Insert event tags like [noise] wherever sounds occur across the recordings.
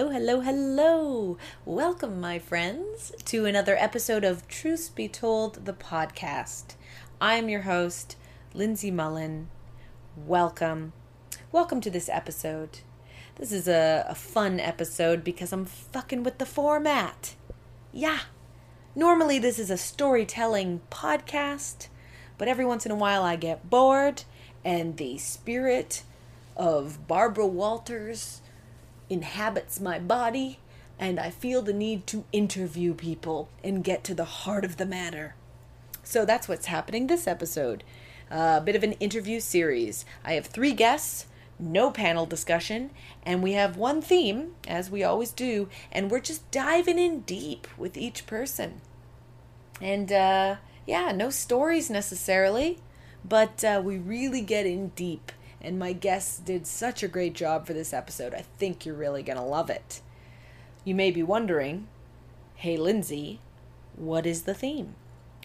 hello, hello, hello. Welcome, my friends, to another episode of Truth Be Told, the podcast. I'm your host, Lindsay Mullen. Welcome. Welcome to this episode. This is a, a fun episode because I'm fucking with the format. Yeah. Normally, this is a storytelling podcast, but every once in a while I get bored and the spirit of Barbara Walters inhabits my body, and I feel the need to interview people and get to the heart of the matter. So that's what's happening this episode. A bit of an interview series. I have three guests, no panel discussion, and we have one theme, as we always do, and we're just diving in deep with each person. And uh, yeah, no stories necessarily, but uh, we really get in deep and my guests did such a great job for this episode. I think you're really going to love it. You may be wondering, hey, Lindsay, what is the theme?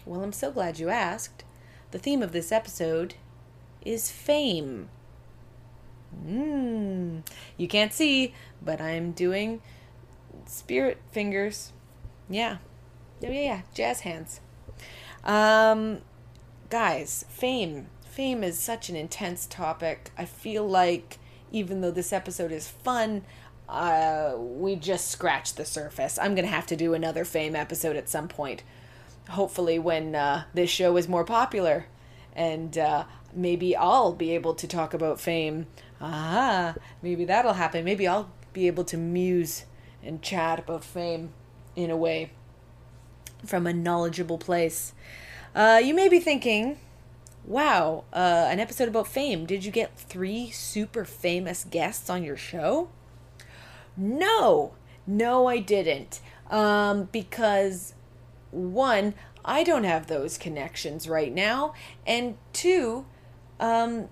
Well, I'm so glad you asked. The theme of this episode is fame. Mmm. You can't see, but I'm doing spirit fingers. Yeah. Yeah, yeah, yeah. Jazz hands. Um, guys, fame fame is such an intense topic. I feel like even though this episode is fun, uh, we just scratched the surface. I'm going to have to do another fame episode at some point. Hopefully, when uh, this show is more popular. And uh, maybe I'll be able to talk about fame. Ah, maybe that'll happen. Maybe I'll be able to muse and chat about fame in a way from a knowledgeable place. Uh, you may be thinking, wow, uh, an episode about fame. Did you get three super famous guests on your show? No, no, I didn't. Um, because one, I don't have those connections right now, and two, um,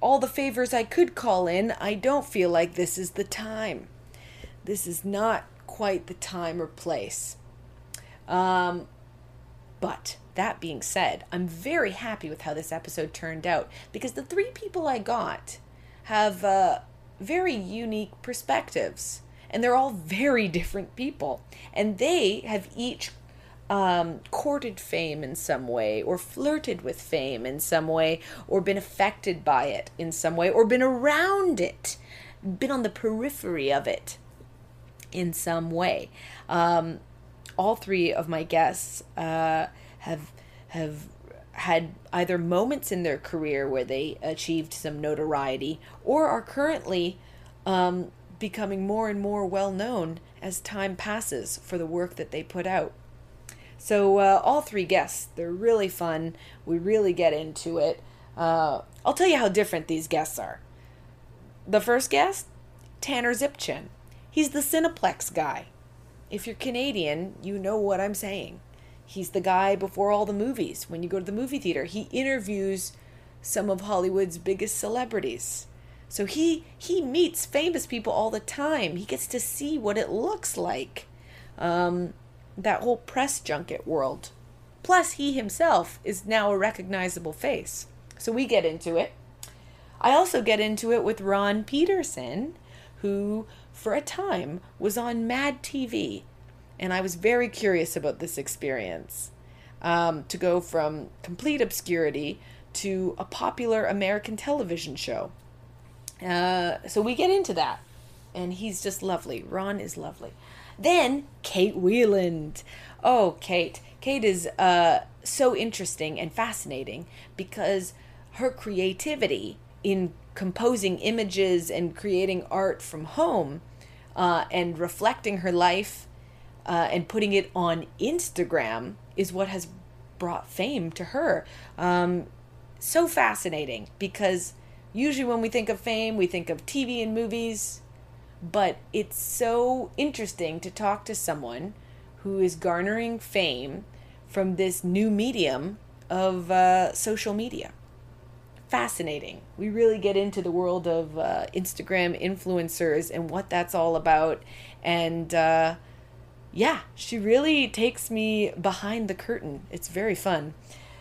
all the favors I could call in, I don't feel like this is the time. This is not quite the time or place. Um, but that being said, I'm very happy with how this episode turned out because the three people I got have uh, very unique perspectives and they're all very different people. And they have each um, courted fame in some way, or flirted with fame in some way, or been affected by it in some way, or been around it, been on the periphery of it in some way. Um, all three of my guests uh, have have had either moments in their career where they achieved some notoriety or are currently um, becoming more and more well known as time passes for the work that they put out. So, uh, all three guests, they're really fun. We really get into it. Uh, I'll tell you how different these guests are. The first guest, Tanner Zipchen. He's the Cineplex guy. If you're Canadian, you know what I'm saying. He's the guy before all the movies. When you go to the movie theater, he interviews some of Hollywood's biggest celebrities. So he he meets famous people all the time. He gets to see what it looks like. Um, that whole press junket world. Plus, he himself is now a recognizable face. So we get into it. I also get into it with Ron Pederson, who for a time was on Mad TV and I was very curious about this experience um, to go from complete obscurity to a popular American television show. Uh, so we get into that, and he's just lovely. Ron is lovely. Then Kate Wieland. Oh, Kate. Kate is uh, so interesting and fascinating because her creativity in composing images and creating art from home uh, and reflecting her life uh, and putting it on Instagram is what has brought fame to her. Um, so fascinating because usually when we think of fame, we think of TV and movies, but it's so interesting to talk to someone who is garnering fame from this new medium of uh, social media. Fascinating. We really get into the world of uh, Instagram influencers and what that's all about. And uh, yeah, she really takes me behind the curtain. It's very fun.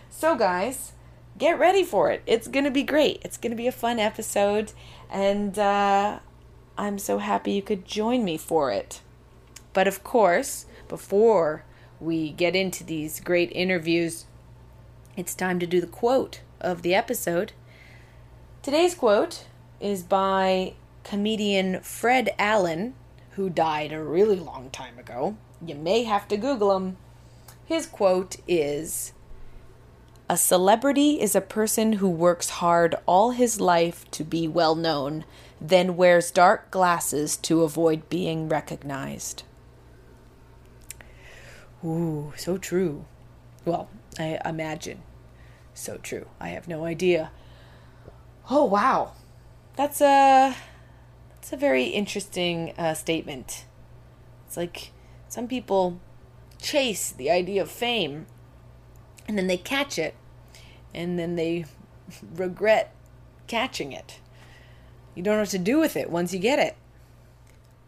So, guys, get ready for it. It's going to be great. It's going to be a fun episode. And uh, I'm so happy you could join me for it. But of course, before we get into these great interviews, it's time to do the quote of the episode. Today's quote is by comedian Fred Allen, who died a really long time ago. You may have to Google him. His quote is A celebrity is a person who works hard all his life to be well known, then wears dark glasses to avoid being recognized. Ooh, so true. Well, I imagine. So true. I have no idea. Oh wow, that's a that's a very interesting uh, statement. It's like some people chase the idea of fame, and then they catch it, and then they [laughs] regret catching it. You don't know what to do with it once you get it.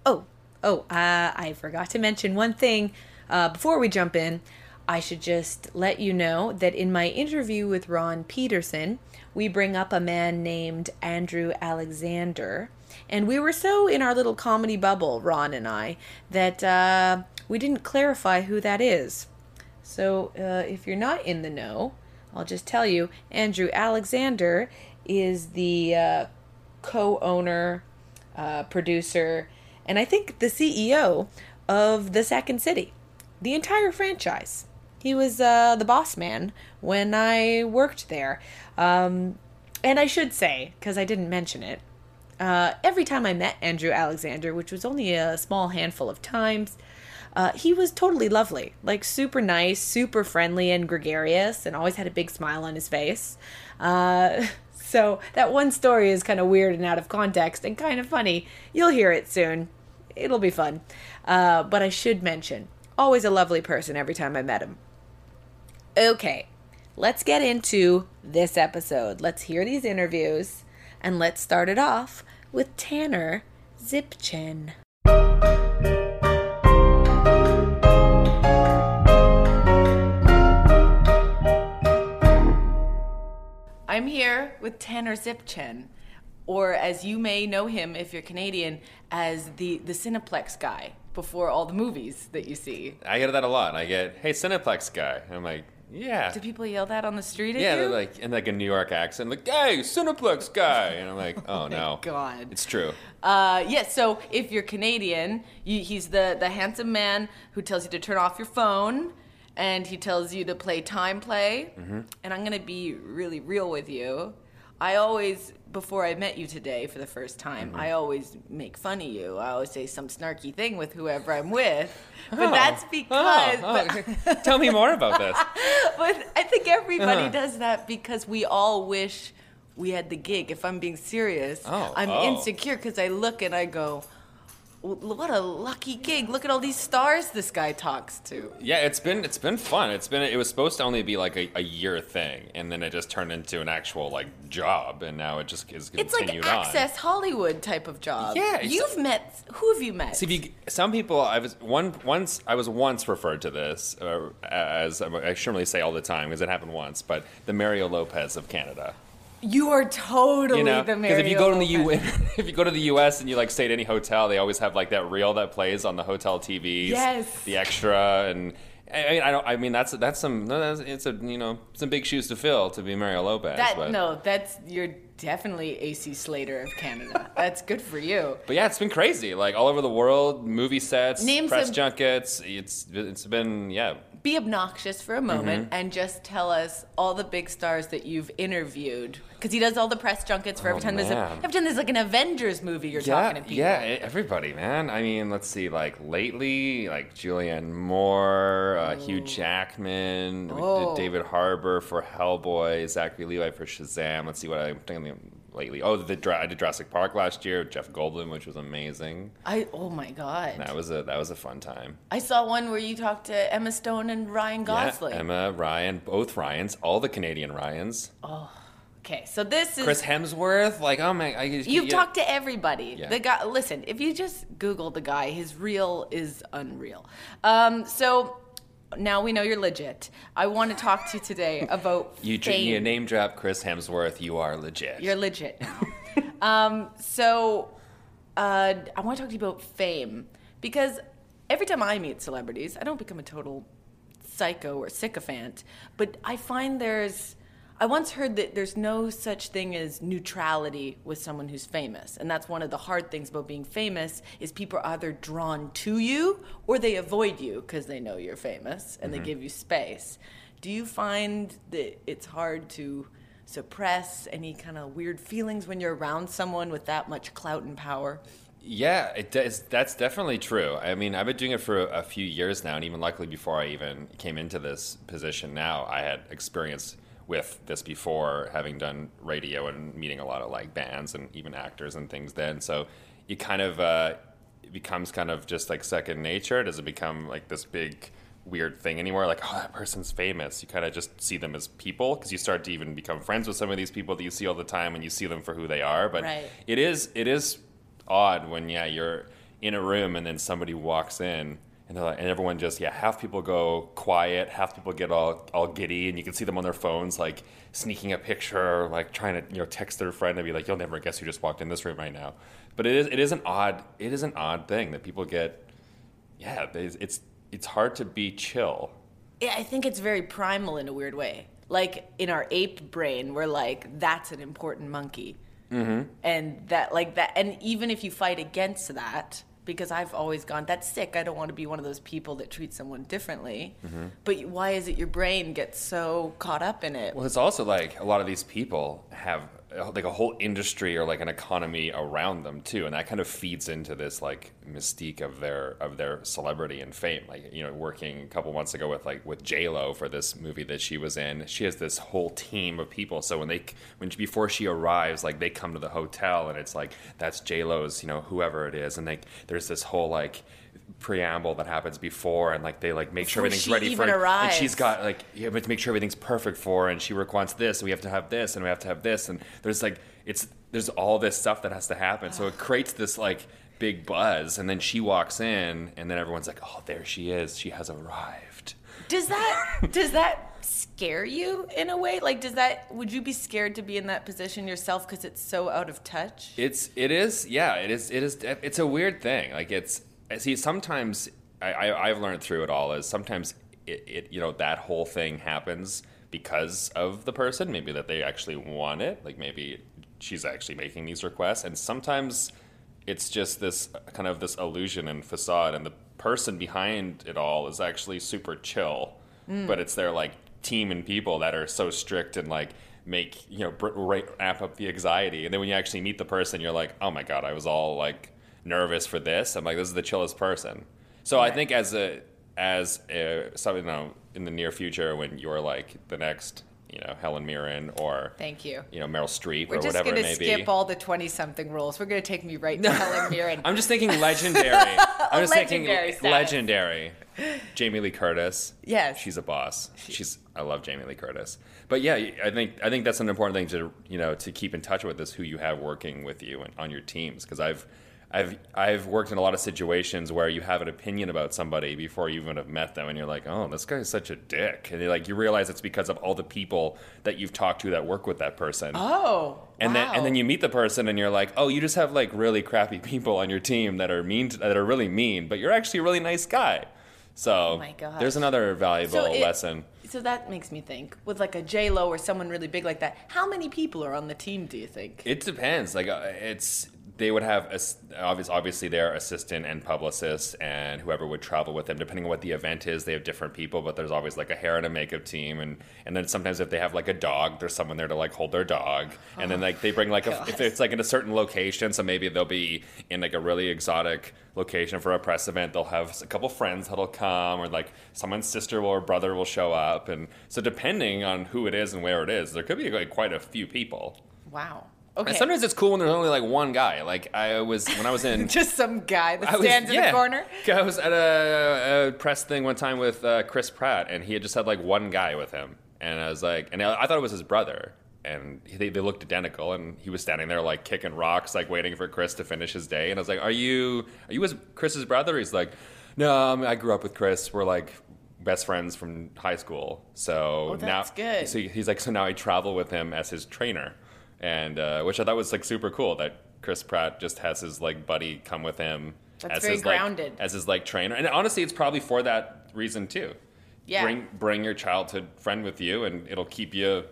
Oh, oh, uh, I forgot to mention one thing uh, before we jump in. I should just let you know that in my interview with Ron Pederson, we bring up a man named Andrew Alexander. And we were so in our little comedy bubble, Ron and I, that uh, we didn't clarify who that is. So uh, if you're not in the know, I'll just tell you Andrew Alexander is the uh, co owner, uh, producer, and I think the CEO of The Second City, the entire franchise. He was uh, the boss man when I worked there. Um, and I should say, because I didn't mention it, uh, every time I met Andrew Alexander, which was only a small handful of times, uh, he was totally lovely, like super nice, super friendly and gregarious, and always had a big smile on his face. Uh, [laughs] so that one story is kind of weird and out of context and kind of funny. You'll hear it soon. It'll be fun. Uh, but I should mention, always a lovely person every time I met him. Okay, let's get into this episode. Let's hear these interviews and let's start it off with Tanner Zipchen. Here with Tanner Zipchen, or as you may know him if you're Canadian, as the, the Cineplex guy before all the movies that you see. I get that a lot. I get, hey, Cineplex guy. I'm like, yeah. Do people yell that on the street at yeah, you? they're like in like a New York accent, like, hey, Cineplex guy. And I'm like, oh, [laughs] no. God. It's true. Uh, yeah, so if you're Canadian, you, he's the, the handsome man who tells you to turn off your phone and he tells you to play time play. Mm-hmm. And I'm going to be really real with you. I always, before I met you today for the first time, Mm-hmm. I always make fun of you. I always say some snarky thing with whoever I'm with. But Oh. that's because. Oh, oh. [laughs] Tell me more about this. [laughs] but I think everybody Uh-huh. does that because we all wish we had the gig. If I'm being serious, Oh, I'm oh. insecure because I look and I go, "W- "What a lucky gig! Look at all these stars this guy talks to." Yeah, it's been it's been fun. It's been it was supposed to only be like a, a year thing, and then it just turned into an actual like job, and now it just is It's like continued on. Access Hollywood type of job. Yeah, you've met. Who have you met? See, you, some people, I was one once. I was once referred to this uh, as I shouldn't really say all the time because it happened once, but the Mario Lopez of Canada. You are totally You know, the because [laughs] if you go to the U, if you go to the U.S. and you like stay at any hotel, they always have like that reel that plays on the hotel TVs. Yes. The extra and. I mean, I don't. I mean, that's that's some. no, That's, it's a you know some big shoes to fill to be Mario Lopez. that but, no, that's you're definitely AC Slater of Canada. [laughs] that's good for you. But yeah, it's been crazy. Like all over the world, movie sets, Name press some- junkets. It's it's been yeah. Be obnoxious for a moment Mm-hmm. and just tell us all the big stars that you've interviewed because he does all the press junkets for every Oh, time there's a man. every time there's like an Avengers movie you're yeah, talking to people. Yeah, everybody, man. I mean, let's see, like lately, like Julianne Moore, uh, Hugh Jackman, Oh. David Harbour for Hellboy, Zachary Levi for Shazam. Let's see what I'm thinking lately. Oh, the I did Jurassic Park last year, with Jeff Goldblum, which was amazing. I oh my god. That was a that was a fun time. I saw one where you talked to Emma Stone and Ryan Gosling. Yeah, Emma, Ryan, both Ryans, all the Canadian Ryans. Oh, okay, so this is Chris Hemsworth, like oh man, I, You've yeah. talked to everybody. Yeah. The guy. Listen, if you just Google the guy, his reel is unreal. Um, so now we know you're legit. I want to talk to you today about You, fame. you name drop Chris Hemsworth, you are legit. You're legit [laughs] um, so uh, I want to talk to you about fame because every time I meet celebrities, I don't become a total psycho or sycophant, but I find there's. I once heard that there's no such thing as neutrality with someone who's famous, and that's one of the hard things about being famous is people are either drawn to you or they avoid you because they know you're famous and they mm-hmm. give you space. Do you find that it's hard to suppress any kind of weird feelings when you're around someone with that much clout and power? Yeah, it does. That's definitely true. I mean, I've been doing it for a few years now, and even luckily before I even came into this position now, I had experience with this before, having done radio and meeting a lot of like bands and even actors and things. Then, so it kind of uh, it becomes kind of just like second nature. It doesn't become like this big weird thing anymore. Like, oh, that person's famous. You kind of just see them as people because you start to even become friends with some of these people that you see all the time, and you see them for who they are. But Right. it is it is odd when yeah you're in a room and then somebody walks in and, like, and everyone just yeah half people go quiet half people get all, all giddy and you can see them on their phones like sneaking a picture like trying to you know text their friend and be like you'll never guess who just walked in this room right now but it is it is an odd it is an odd thing that people get yeah it's it's hard to be chill Yeah, I think it's very primal in a weird way. Like in our ape brain, we're like, that's an important monkey. Mm-hmm. And that, like that, and even if you fight against that, because I've always gone, that's sick. I don't want to be one of those people that treat someone differently. Mm-hmm. But why is it your brain gets so caught up in it? Well, it's also like a lot of these people have like a whole industry or like an economy around them too, and that kind of feeds into this like mystique of their of their celebrity and fame. Like you know, working a couple months ago with like with J Lo for this movie that she was in, she has this whole team of people. So when they when before she arrives, like they come to the hotel and it's like that's J Lo's, you know, whoever it is, and like there's this whole like preamble that happens before and like they like make sure everything's ready for arrives. and she's got like you have to make sure everything's perfect for her and she wants this and we have to have this and we have to have this and there's like it's there's all this stuff that has to happen so it creates this like big buzz and then she walks in and then everyone's like oh there she is she has arrived Does that does that scare you in a way? Like, does that would you be scared to be in that position yourself because it's so out of touch? It's it is yeah it is it is it's a weird thing like it's see sometimes I, I I've learned through it all is sometimes it, it you know that whole thing happens because of the person maybe that they actually want it like maybe she's actually making these requests. And sometimes it's just this kind of this illusion and facade and the person behind it all is actually super chill. Mm. But it's their like team and people that are so strict and like make you know br- ra- up the anxiety. And then when you actually meet the person you're like oh my god i was all like nervous for this i'm like this is the chillest person so i think as a as a, something you know in the near future when you're like the next you know helen mirren or Thank you. you know meryl streep We're or just whatever going it to may skip be all the 20 something rules. We're going to take me right to [laughs] Helen Mirren. I'm just thinking legendary. [laughs] I'm just Legendary thinking status. legendary. Jamie Lee Curtis. Yes. she's a boss. She's I love Jamie Lee Curtis. But yeah, I think I think that's an important thing to you know to keep in touch with is who you have working with you and on your teams because I've. I've I've worked in a lot of situations where you have an opinion about somebody before you even have met them, and you're like, "Oh, this guy's such a dick," and like you realize it's because of all the people that you've talked to that work with that person. oh, And then and then you meet the person and you're like, oh, you just have like really crappy [laughs] people on your team that are mean to, that are really mean, but you're actually a really nice guy. So Oh my there's another valuable So it- lesson. So that makes me think with like a J Lo or someone really big like that. How many people are on the team? Do you think? It depends. Like uh, it's they would have ass- obvious, obviously their assistant and publicist and whoever would travel with them. Depending on what the event is, they have different people. But there's always like a hair and a makeup team, and and then sometimes if they have like a dog, there's someone there to like hold their dog. And then oh, like they bring like a, if it's like in a certain location, so maybe they'll be in like a really exotic location for a press event. They'll have a couple friends that'll come, or like someone's sister or brother will show up. And so depending on who it is and where it is, there could be like quite a few people. Wow. Okay. And sometimes it's cool when there's only like one guy. Like I was when I was in. [laughs] just some guy that I was- stands in yeah. the corner. I was at a, a press thing one time with uh, Chris Pratt, and he had just had like one guy with him, and I was like, and I I thought it was his brother, and they, they looked identical, and he was standing there like kicking rocks, like waiting for Chris to finish his day, and I was like, are you are you his Chris's brother? He's like, no, I, mean, I grew up with Chris. We're like best friends from high school, so Oh, that's now good. So he's like, so now I travel with him as his trainer, and uh, which I thought was like super cool that Chris Pratt just has his like buddy come with him That's as very his like, grounded. as his like trainer. And honestly, it's probably for that reason too. Yeah. Bring bring your childhood friend with you, and it'll keep you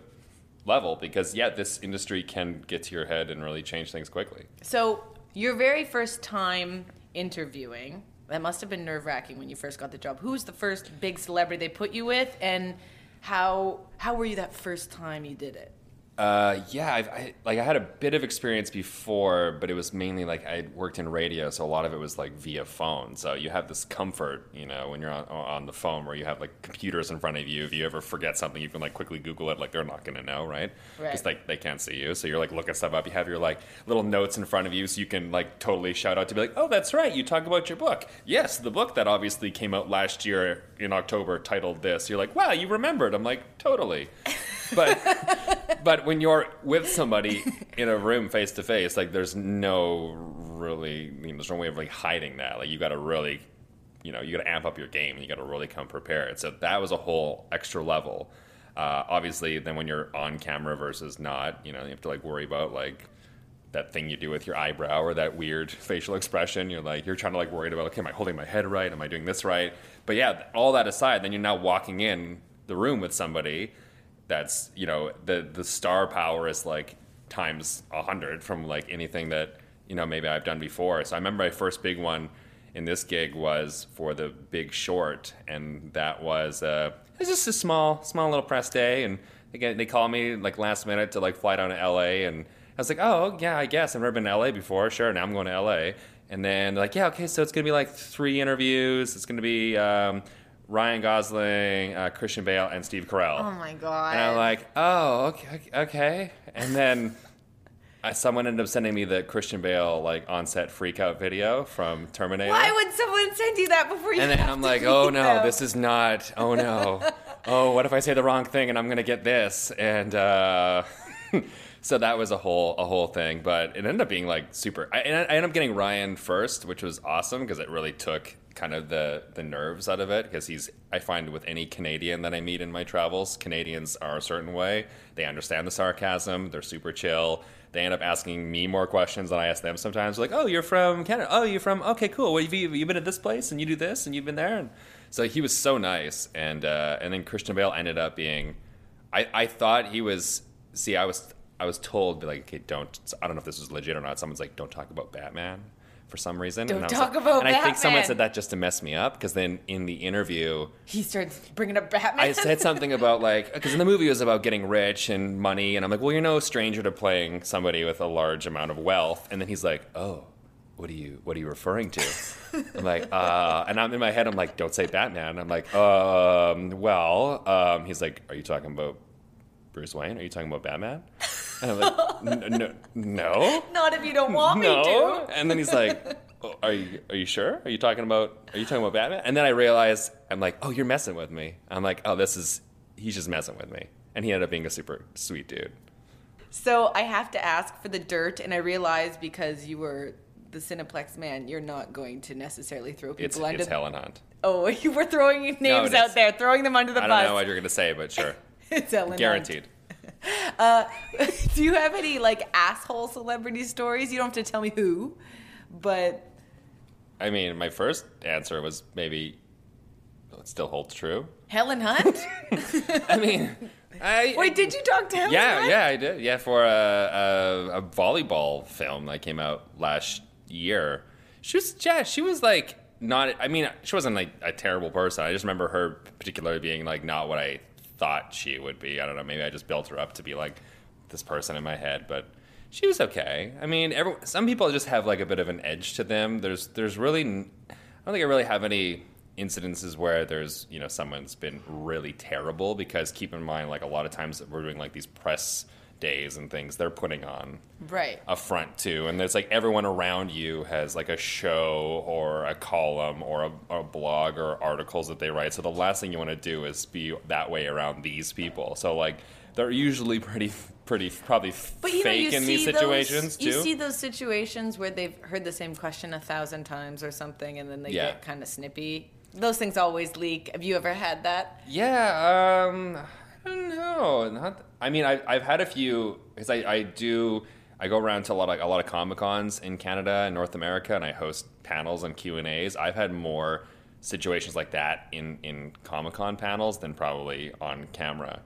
level because yeah, this industry can get to your head and really change things quickly. So, your very first time interviewing, that must have been nerve wracking when you first got the job. Who was the first big celebrity they put you with, and how how were you that first time you did it? Uh, yeah, I've, I like I had a bit of experience before, but it was mainly like I worked in radio, so a lot of it was like via phone. So you have this comfort, you know, when you're on, on the phone, where you have like computers in front of you. If you ever forget something, you can like quickly Google it. Like they're not gonna know, right? Right. Because like they can't see you, so you're like looking stuff up. You have your like little notes in front of you, so you can like totally shout out to be like, "Oh, that's right, you talk about your book." Yes, the book that obviously came out last year in October, titled this. You're like, "Wow, you remembered." I'm like, "Totally." [laughs] but [laughs] but when you're with somebody in a room face to face, like there's no really, you know, there's no way of like hiding that. Like you got to really, you know, you got to amp up your game and you got to really come prepared. So that was a whole extra level. Uh, obviously, then when you're on camera versus not, you know, you have to like worry about like that thing you do with your eyebrow or that weird [laughs] facial expression. You're like, you're trying to like worried about, okay, am I holding my head right? Am I doing this right? But yeah, all that aside, then you're now walking in the room with somebody that's, you know, the, the star power is like times a hundred from like anything that, you know, maybe I've done before. So I remember my first big one in this gig was for the big short. And that was, uh, it was just a small, small little press day. And again, they called me like last minute to like fly down to LA and, I was like, oh, yeah, I guess. I've never been to LA before. Sure, now I'm going to LA. And then like, yeah, okay, so it's to be like three interviews. It's to be um, Ryan Gosling, uh, Christian Bale, and Steve Carell. Oh my god! And I'm like, oh, okay, okay. And then uh, someone ended up sending me the Christian Bale like on-set freakout video from Terminator. why would someone send you that before you? And then I'm like, oh no, them? this is not. Oh no. [laughs] oh, what if I say the wrong thing and I'm gonna get this? And uh, [laughs] so that was a whole a whole thing. But it ended up being like super. I, and I ended up getting Ryan first, which was awesome because it really took kind of the the nerves out of it. Because he's I find with any Canadian that I meet in my travels, Canadians are a certain way. They understand the sarcasm. They're super chill. They end up asking me more questions than I ask them sometimes. Like, oh, you're from Canada. Oh, you're from. Okay, cool. Well, have you, have been at this place and you do this and you've been there? And so he was so nice. And uh, and then Christian Bale ended up being. I, I thought he was. See, I was I was told like, okay, don't. I don't know if this was legit or not. Someone's like, don't talk about Batman for some reason. Don't and I talk like- about And I think someone said that just to mess me up because then in the interview. He starts bringing up Batman. I said something about like because in the movie it was about getting rich and money, and I'm like, well, you're no stranger to playing somebody with a large amount of wealth. And then he's like, oh, what are you what are you referring to? I'm like, [laughs] uh, and I'm in my head, I'm like, don't say Batman. I'm like, um, well, um, he's like, are you talking about Bruce Wayne? Are you talking about Batman? And I'm like, "N- n- no. Not if you don't want me No, to. and then he's like, "Oh, "Are you are you sure? Are you talking about Are you talking about Batman?" And then I realized I'm like, "Oh, you're messing with me." I'm like, "Oh, this is he's just messing with me." And he ended up being a super sweet dude. So I have to ask for the dirt, and I realize because you were the Cineplex man, you're not going to necessarily throw people It's under. it's Helen Hunt. Oh, [laughs] you were throwing names it out there, throwing them under the bus. I bus. don't know what you're gonna say, but sure, [laughs] it's Ellen Hunt. guaranteed. [laughs] Uh, [laughs] do you have any like asshole celebrity stories? You don't have to tell me who, but I mean, my first answer was maybe it still holds true. Helen [laughs] Hunt. I mean, I Wait, did you talk to Helen Yeah, Hunt? yeah, I did. Yeah, for a, a, a volleyball film that came out last year. She was, yeah, she was like not. I mean, she wasn't like a terrible person. I just remember her particularly being like not what I thought she would be. I don't know. Maybe I just built her up to be like this person in my head, but she was okay. I mean, every, some people just have like a bit of an edge to them. There's, there's really, I don't think I really have any incidences where there's you know someone's been really terrible because keep in mind like a lot of times that we're doing like these press days and things they're putting on Right. a front too and there's like everyone around you has like a show or a column or a, a blog or articles that they write so the last thing you want to do is be that way around these people so like they're usually pretty pretty probably But you know, fake you in these situations those, too You see those situations where they've heard the same question a thousand times or something, and then they Yeah. get kind of snippy. Those things always leak. Have you ever had that? Yeah, um, I don't know. Not, I mean, I, I've had a few because I, I do. I go around to a lot of a lot of comic cons in Canada and North America, and I host panels and Q and A's. I've had more situations like that in in Comic Con panels than probably on camera.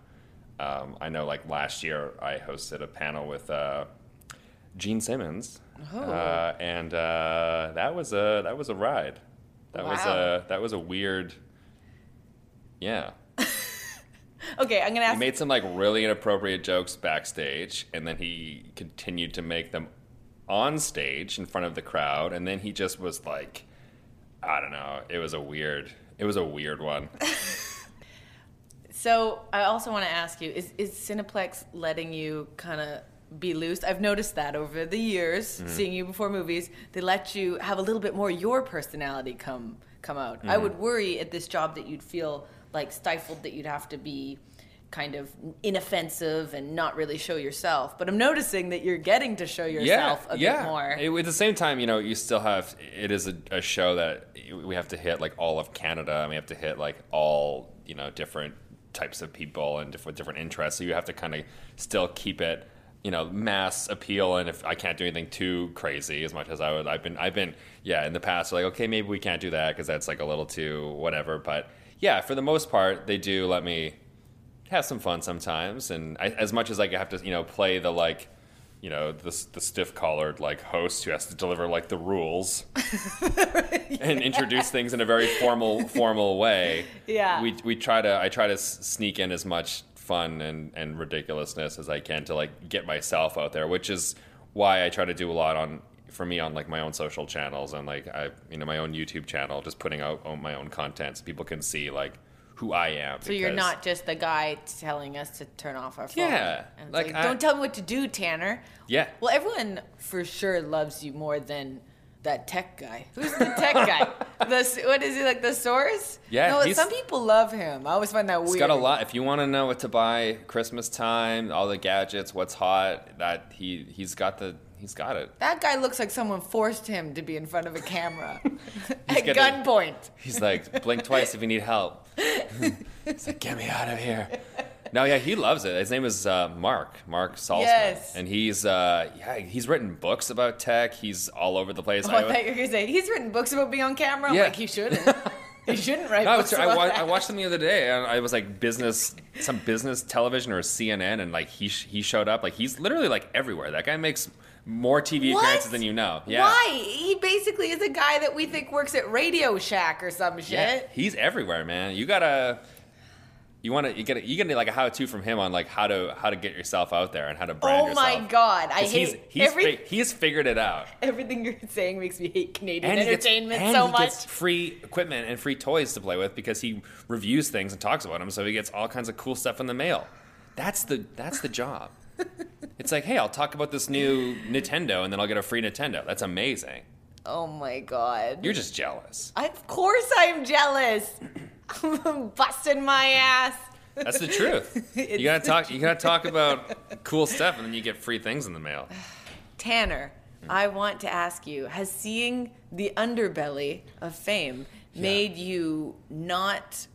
Um, I know, like last year, I hosted a panel with uh, Gene Simmons, Oh. uh, and uh, that was a that was a ride. That was a that was a weird. Yeah, Okay, I'm gonna ask. he made some like really inappropriate jokes backstage, and then he continued to make them on stage in front of the crowd, and then he just was like, I don't know. It was a weird. It was a weird one. [laughs] So I also want to ask you: Is is Cineplex letting you kind of be loose? I've noticed that over the years, Mm-hmm. seeing you before movies, they let you have a little bit more your personality come come out. I Mm-hmm. would worry at this job that you'd feel like stifled, that you'd have to be kind of inoffensive and not really show yourself. But I'm noticing that you're getting to show yourself a bit more. It- at the same time, you know, you still have. It is a, a show that we have to hit like all of Canada, and we have to hit like all you know different types of people and different different interests. So you have to kind of still keep it, you know, mass appeal. And if I can't do anything too crazy, as much as I would, I've been, I've been, yeah, in the past, like okay, maybe we can't do that because that's like a little too whatever. But yeah, for the most part, they do let me have some fun sometimes, and I, as much as I have to, you know, play the like, you know, the the stiff collared like host who has to deliver like the rules [laughs] and introduce things in a very formal formal way. Yeah. we we try to I try to sneak in as much fun and and ridiculousness as I can to like get myself out there, which is why I try to do a lot on for me on like my own social channels and like I you know my own YouTube channel, just putting out my own content so people can see like who I am. So you're not just the guy telling us to turn off our phone. Yeah, And like, like, I- don't tell me what to do, Tanner. Yeah. Well, everyone for sure loves you more than that tech guy. Who's the tech guy? [laughs] The what is he like? The source? Yeah, No, some people love him. I always find that He's weird. got a lot. If you want to know what to buy Christmas time, all the gadgets, what's hot, that he he's got the he's got it. That guy looks like someone forced him to be in front of a camera [laughs] at gunpoint. He's like, blink twice if you need help. [laughs] He's like, get me out of here. No, yeah, he loves it. His name is uh, Mark, Marc Saltzman, Yes. and he's uh, yeah, he's written books about tech. He's all over the place. Oh, I thought you were gonna say he's written books about being on camera. Yeah. Like he shouldn't. he shouldn't write [laughs] No, books I, wa-. I watched them the other day, and I was like business, some business television or CNN, and like he sh- he showed up. Like he's literally like everywhere. That guy makes more TV What? appearances than you know. Yeah. Why? He basically is a guy that we think works at Radio Shack or some shit. Yeah, he's everywhere, man. You gotta, you want to, you gotta, you gotta like a how-to from him on like how to how to get yourself out there and how to brand Oh yourself. my god, I hate he's he's every, fi- he's figured it out. everything you're saying makes me hate Canadian gets- entertainment and so he much. gets free equipment and free toys to play with because he reviews things and talks about them, so he gets all kinds of cool stuff in the mail. That's the that's the job. It's like, hey, I'll talk about this new Nintendo, and then I'll get a free Nintendo. That's amazing. oh my god. You're just jealous. I, of course I'm jealous. I'm busting my ass. That's the truth. [laughs] you gotta talk. You gotta talk about [laughs] cool stuff, and then you get free things in the mail. [sighs] Tanner, I want to ask you, has seeing the underbelly of fame made you not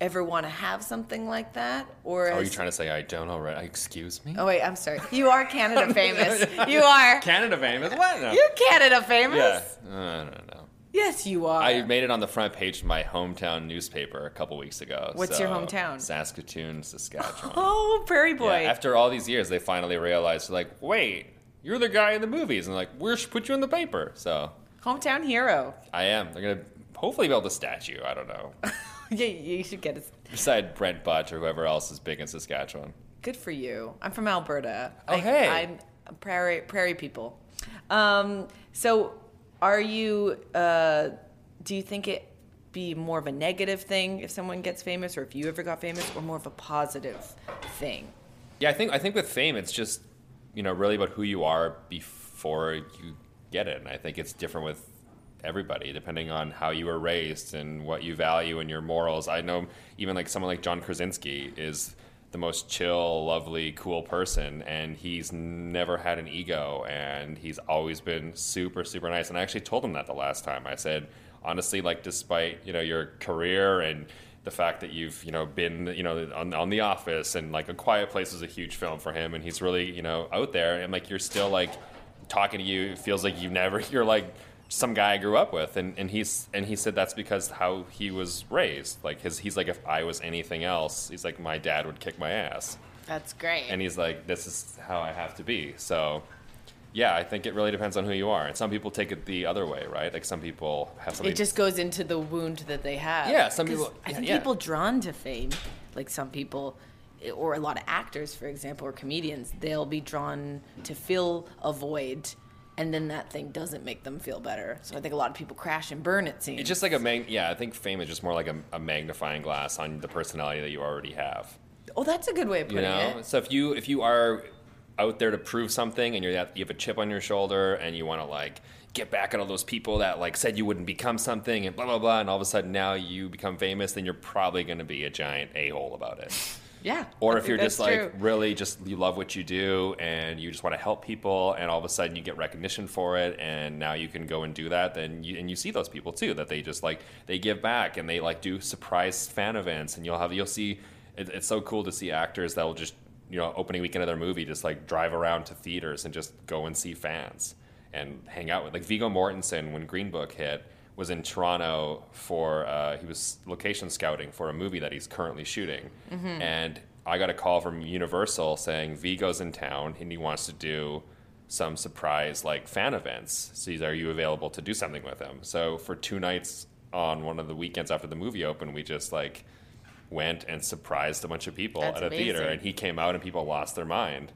ever want to have something like that? Or Oh, are you trying to say I don't already? Excuse me. Oh wait, I'm sorry. You are Canada [laughs] famous. You are. Canada famous? What? No. You're Canada famous. Yeah. I don't know. Yes, you are. I made it on the front page of my hometown newspaper a couple weeks ago. What's your hometown? Saskatoon, Saskatchewan. [laughs] oh, Prairie Boy. Yeah, after all these years, they finally realized, like, wait, you're the guy in the movies, and like, we should put you in the paper. So Hometown hero. I am. They're gonna hopefully build a statue. I don't know. [laughs] [laughs] yeah, you should get it. Beside Brent Butt or whoever else is big in Saskatchewan. Good for you. I'm from Alberta. Oh, I, hey. I'm prairie prairie people. Um, so, are you? Uh, do you think it be more of a negative thing if someone gets famous, or if you ever got famous, or more of a positive thing? Yeah, I think I think with fame, it's just you know really about who you are before you get it, and I think it's different with everybody depending on how you were raised and what you value and your morals. I know even like someone like John Krasinski is the most chill, lovely, cool person, and he's never had an ego, and he's always been super, super nice. And I actually told him that the last time. I said, honestly, like despite you know your career and the fact that you've you know been you know on, on the office and like a quiet place is a huge film for him and he's really you know out there and like you're still like talking to you it feels like you never [laughs] you're like some guy I grew up with and, and he's and he said that's because how he was raised like his he's like if I was anything else he's like my dad would kick my ass That's great. and he's like this is how I have to be so yeah I think it really depends on who you are and some people take it the other way right like some people have something it just goes into the wound that they have. Yeah, some people- I think yeah. people drawn to fame, like some people, or a lot of actors, for example, or comedians, they'll be drawn to fill a void, and then that thing doesn't make them feel better. So I think a lot of people crash and burn. It seems It's just like a mag- yeah. I think fame is just more like a, a magnifying glass on the personality that you already have. oh, that's a good way of You putting know, it. so if you if you are out there to prove something and you're that you have a chip on your shoulder and you want to like get back at all those people that like said you wouldn't become something and blah blah blah and all of a sudden now you become famous, then you're probably going to be a giant a hole about it. Yeah. Or if you're just like true. really just you love what you do and you just want to help people and all of a sudden you get recognition for it and now you can go and do that then you and you see those people too that they just like they give back and they like do surprise fan events and you'll have you'll see it, it's so cool to see actors that will just you know opening weekend of their movie just like drive around to theaters and just go and see fans and hang out with like Viggo Mortensen when Green Book hit was in Toronto for uh, he was location scouting for a movie that he's currently shooting, and I got a call from Universal saying Viggo's in town and he wants to do some surprise like fan events. So he's, are you available to do something with him? So for two nights on one of the weekends after the movie opened, we just like went and surprised a bunch of people That's at a theater, and he came out and people lost their mind.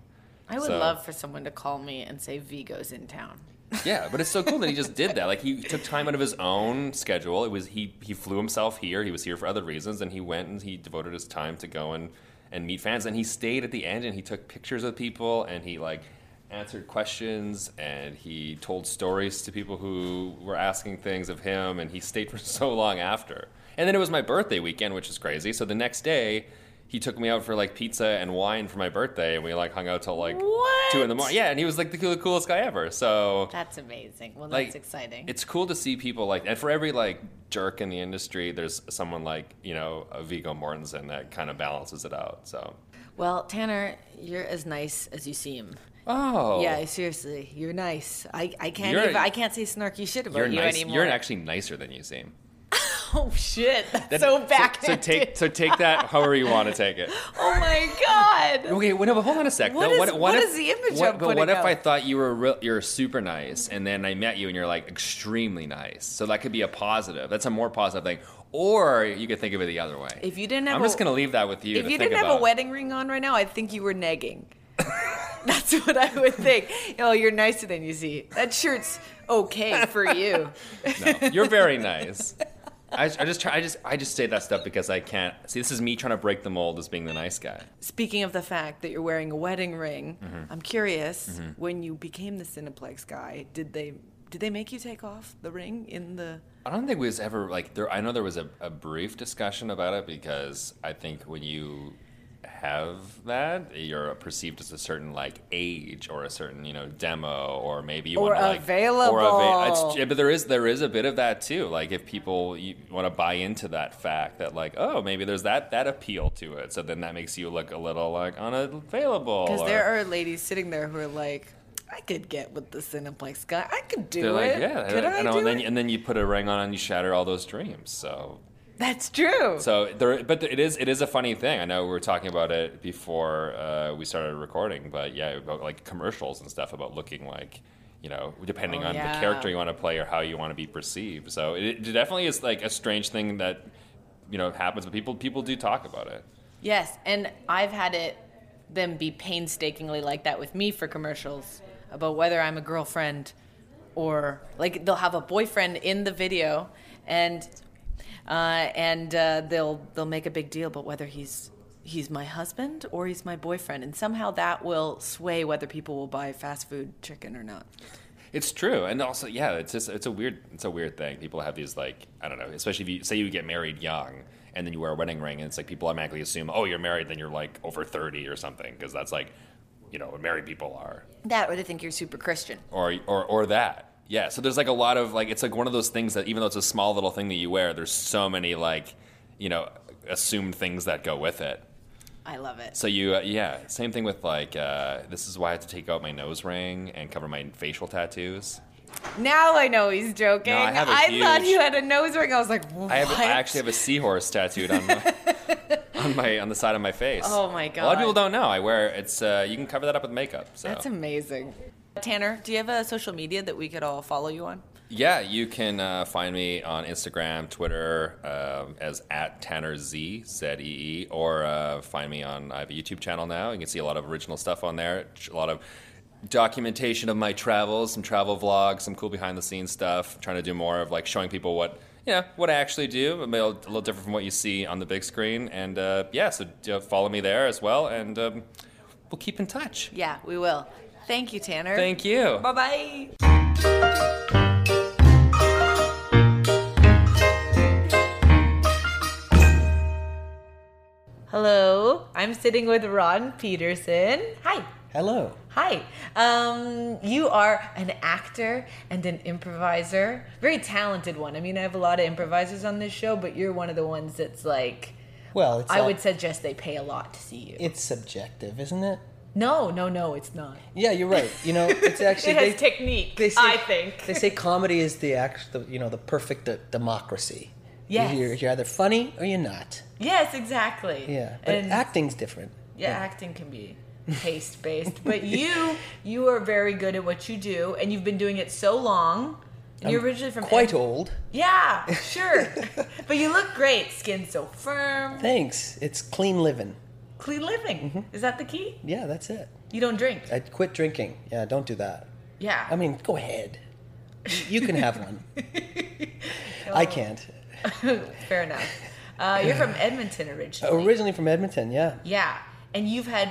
I would so- love for someone to call me and say Viggo's in town. Yeah, but it's so cool that he just did that. Like he took time out of his own schedule. It was he he flew himself here. He was here for other reasons, and he went and he devoted his time to go and and meet fans. And he stayed at the end and he took pictures of people and he like answered questions and he told stories to people who were asking things of him. And he stayed for [laughs] so long after. And then it was my birthday weekend, which is crazy. So the next day. He took me out for like pizza and wine for my birthday, and we like hung out till like What? two in the morning. Yeah, and he was like the coolest guy ever. So That's amazing. Well, like that's exciting. It's cool to see people like, and for every like jerk in the industry, there's someone like you know a Viggo Mortensen that kind of balances it out. So. well, Tanner, you're as nice as you seem. Oh. Yeah, seriously, you're nice. I, I can't You're- even I can't say snarky shit about You're you nice. anymore. You're actually nicer than you seem. [laughs] oh shit, that's That- so back. So, take so take that however you want to take it. [laughs] oh my god. Okay, wait, no, but hold on a sec. What though. is- what if, is the image what, I'm But what if I thought you were real, you're super nice, and then I met you and you're like extremely nice? So that could be a positive. That's a more positive thing. Or you could think of it the other way. If you didn't have I'm a- just gonna leave that with you. If you didn't have about. a wedding ring on right now, I think you were negging. [laughs] That's what I would think. Oh, you're nicer than you see. That shirt's okay for you. No, you're very nice. I, I just try. I just I just say that stuff because I can't see. This is me trying to break the mold as being the nice guy. Speaking of the fact that you're wearing a wedding ring, Mm-hmm. I'm curious. When you became the Cineplex guy, did they did they make you take off the ring in the? I don't think we was ever like there. I know there was a, a brief discussion about it because I think when you have that, you're perceived as a certain like age or a certain you know demo or maybe you Or want to like available. or it's, yeah, but there is there is a bit of that too. Like if people want to buy into that fact that like oh maybe there's that that appeal to it, so then that makes you look a little like unavailable. Because there are ladies sitting there who are like, I could get with the Cineplex guy. I could do They're like, it. yeah, could I, I know, do and then it? and then you put a ring on and you shatter all those dreams. So That's true. So there, but it is it is a funny thing. I know we were talking about it before uh, we started recording, but yeah, about like commercials and stuff about looking like, you know, depending Oh, on yeah. the character you want to play or how you want to be perceived. So it, it definitely is like a strange thing that you know happens, but people people do talk about it. Yes, and I've had it them be painstakingly like that with me for commercials about whether I'm a girlfriend or like they'll have a boyfriend in the video and uh, and uh, they'll they'll make a big deal about whether he's he's my husband or he's my boyfriend and somehow that will sway whether people will buy fast food chicken or not. It's true, and also yeah, it's just it's a weird it's a weird thing. People have these like I don't know, especially if you say you get married young and then you wear a wedding ring, and it's like people automatically assume oh you're married, then you're like over thirty or something because that's like you know what married people are. That or they think you're super Christian. or or or that. Yeah. So there's like a lot of like it's like one of those things that even though it's a small little thing that you wear, there's so many like you know assumed things that go with it. I love it. So you, uh, yeah, same thing with like, uh, this is why I had to take out my nose ring and cover my facial tattoos. Now I know he's joking. No, I have a thought you had a nose ring. I was like, what? I have, I actually have a seahorse tattooed on my, [laughs] on my on the side of my face. Oh my god! A lot of people don't know. I wear it's. Uh, you can cover that up with makeup. So That's amazing. Tanner, do you have a social media that we could all follow you on? yeah, you can uh, find me on Instagram, Twitter um, as at Tanner Z Z E E, or uh, find me on. I have a YouTube channel now. You can see a lot of original stuff on there. A lot of documentation of my travels, some travel vlogs, some cool behind the scenes stuff. trying to do more of like showing people what you know what I actually do. A little, a little different from what you see on the big screen. And uh, yeah, so follow me there as well, and um, we'll keep in touch. Yeah, we will. Thank you, Tanner. Thank you. Bye bye. Hello, I'm sitting with Ron Pederson. Hi. Hello. Hi. Um, you are an actor and an improviser. Very talented one. I mean, I have a lot of improvisers on this show, but you're one of the ones that's like, Well, it's I all- would suggest they pay a lot to see you. it's subjective, isn't it? No, no, no, it's not. Yeah, you're right. You know, it's [laughs] actually It has they, technique, they say, I think. they say comedy is the act, the, you know, the perfect de- democracy. Yes. You're, you're either funny or you're not. Yes, exactly. Yeah, but and acting's different. yeah, acting can be [laughs] taste based, but you you are very good at what you do, and you've been doing it so long. And you're originally from Quite Ed- old. Yeah, [laughs] sure. but you look great. Skin so firm. Thanks. It's clean living. Clean living. Mm-hmm. Is that the key? Yeah, that's it. You don't drink. I quit drinking. Yeah, don't do that. yeah. I mean, go ahead. You can have one. [laughs] I can't. [laughs] fair enough. Uh, you're from Edmonton originally. Originally from Edmonton, yeah. Yeah, and you've had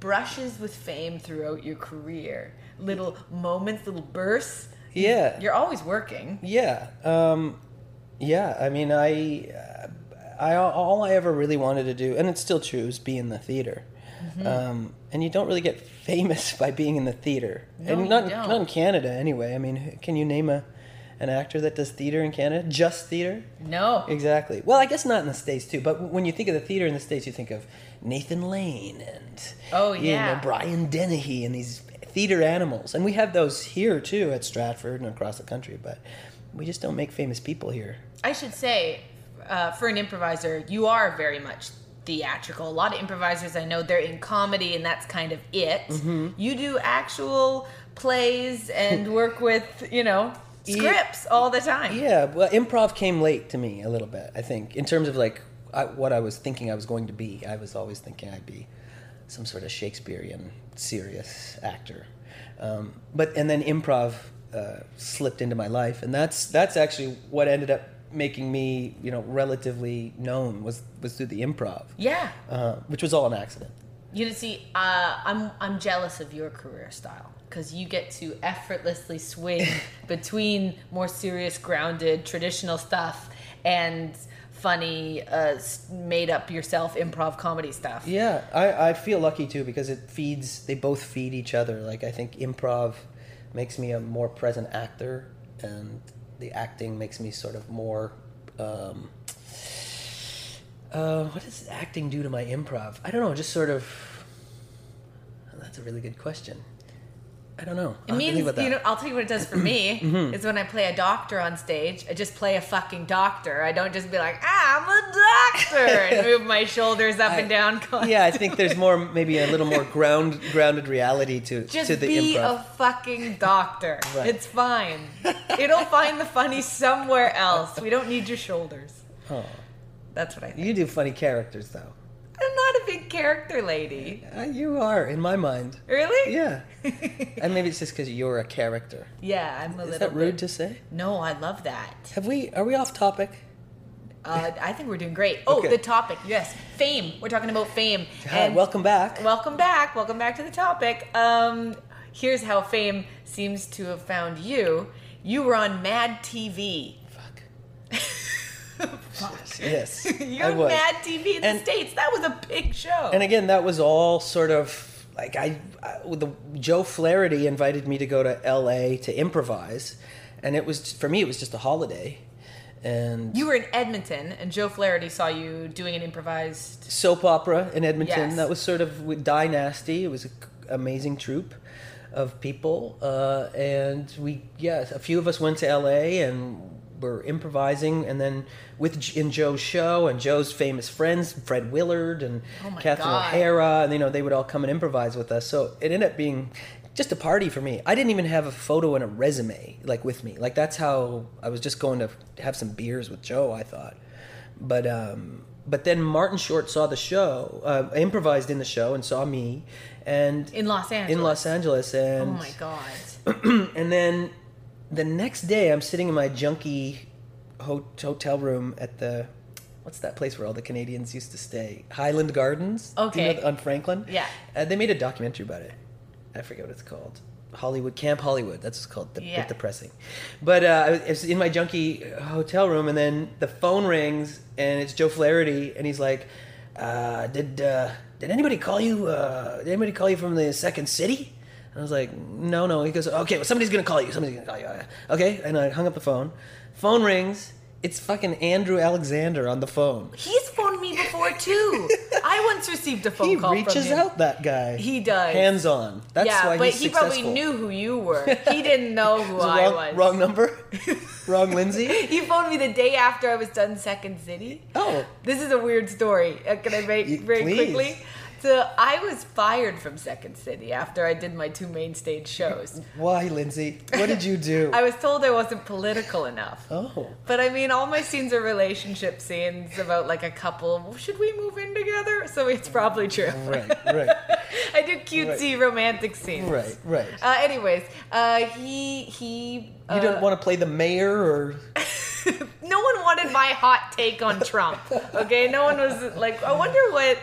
brushes with fame throughout your career. Little moments, little bursts. Yeah. You're always working. Yeah, um, yeah. I mean, I, uh, I all I ever really wanted to do, and it's still true, is be in the theater. Mm-hmm. Um, and you don't really get famous [laughs] by being in the theater, No, and you not not in Canada anyway. I mean, can you name a an actor that does theater in Canada? Just theater? No. Exactly. Well, I guess not in the states too. But when you think of the theater in the states, you think of Nathan Lane and Oh, you yeah. know, Brian Dennehy and these theater animals, and we have those here too at Stratford and across the country. But we just don't make famous people here. I should say, uh, for an improviser, you are very much theatrical. A lot of improvisers I know they're in comedy and that's kind of it. Mm-hmm. You do actual plays and [laughs] work with, you know, scripts all the time. Yeah, well, improv came late to me a little bit. I think in terms of like I, what I was thinking I was going to be. I was always thinking I'd be some sort of Shakespearean serious actor. Um, but and then improv uh, slipped into my life, and that's that's actually what ended up making me you know relatively known was was through the improv, Yeah. uh, which was all an accident. You see, uh, I'm I'm jealous of your career style because you get to effortlessly swing [laughs] between more serious, grounded, traditional stuff and funny, uh, made up yourself improv comedy stuff. Yeah, I, I feel lucky too because it feeds. They both feed each other. Like I think improv makes me a more present actor, and the acting makes me sort of more. Um, uh, what does acting do to my improv? I don't know. Just sort of. That's a really good question. I don't know. It I'll means, about that. you know, I'll tell you what it does for [clears throat] me Mm-hmm. is when I play a doctor on stage, I just play a fucking doctor. I don't just be like, ah, I'm a doctor [laughs] and move my shoulders up and down. [laughs] yeah, I think there's more, maybe a little more ground, grounded reality to Just to the be improv. a fucking doctor. [laughs] Right. It's fine. It'll find the funny somewhere else. We don't need your shoulders. Oh. That's what I think. You do funny characters though. I'm not a big character lady. Uh, you are in my mind. Really? Yeah. [laughs] and maybe it's just because you're a character. Yeah, I'm a Is little Is that rude bit- to say? No, I love that. Have we? Are we off topic? Uh, I think we're doing great. Oh, Okay. the topic. Yes, fame. We're talking about fame. Hi, welcome back. Welcome back. Welcome back to the topic. Um, here's how fame seems to have found you. You were on Mad TV. Yes. [laughs] You're. Mad TV in And- the states. That was a big show. And again, that was all sort of like I, I with the Joe Flaherty invited me to go to L.A. to improvise, and it was for me it was just a holiday, and You were in Edmonton, and Joe Flaherty saw you doing an improvised. soap opera in Edmonton. Yes. That was sort of with Dynasty. It was an amazing troupe of people, uh, and we yeah, a few of us went to L.A. and were improvising, and then with in Joe's show and Joe's famous friends, Fred Willard and Oh Catherine God. O'Hara, and you know they would all come and improvise with us. So it ended up being just a party for me. I didn't even have a photo and a resume like with me. Like that's how I was just going to have some beers with Joe. I thought, but um, but then Martin Short saw the show, uh, improvised in the show, and saw me, and In Los Angeles. in Los Angeles, and Oh my god. [clears throat] and then the next day I'm sitting in my junky ho- hotel room at the what's that place where all the Canadians used to stay? Highland Gardens. Do you know Okay. on Franklin. Yeah. Uh, they made a documentary about it. I forget what it's called. Hollywood Camp Hollywood. That's what it's called. The, Yeah. depressing. But uh, I was- in my junky hotel room, and then the phone rings, and it's Joe Flaherty, and he's like, uh, "Did uh, did anybody call you? Uh, did anybody call you from the Second City?" And I was like, "No, no." He goes, "Okay, well, somebody's gonna call you. Somebody's gonna call you." Uh, Okay, and I hung up the phone. Phone rings. It's fucking Andrew Alexander on the phone. He's phoned me before too. [laughs] I once received a phone He call reaches from him. out that guy. He does. Hands on. That's yeah, why but he successful. probably knew who you were. [laughs] He didn't know who I wrong, was. wrong number? [laughs] wrong Lindsay? He phoned me the day after I was done Second City. Oh. This is a weird story. Uh, Can I make very please. quickly? So I was fired from Second City after I did my two main stage shows. [laughs] Why, Lindsay? What did you do? [laughs] I was told I wasn't political enough. oh. But I mean, all my scenes are relationship scenes about like a couple. Well, should we move in together? So it's probably true. Right, right, [laughs] I do cutesy romantic scenes. right, right. Uh, anyways, uh, he he. Uh, You don't want to play the mayor or. no one wanted my hot take on Trump. Okay, no one was like, I wonder what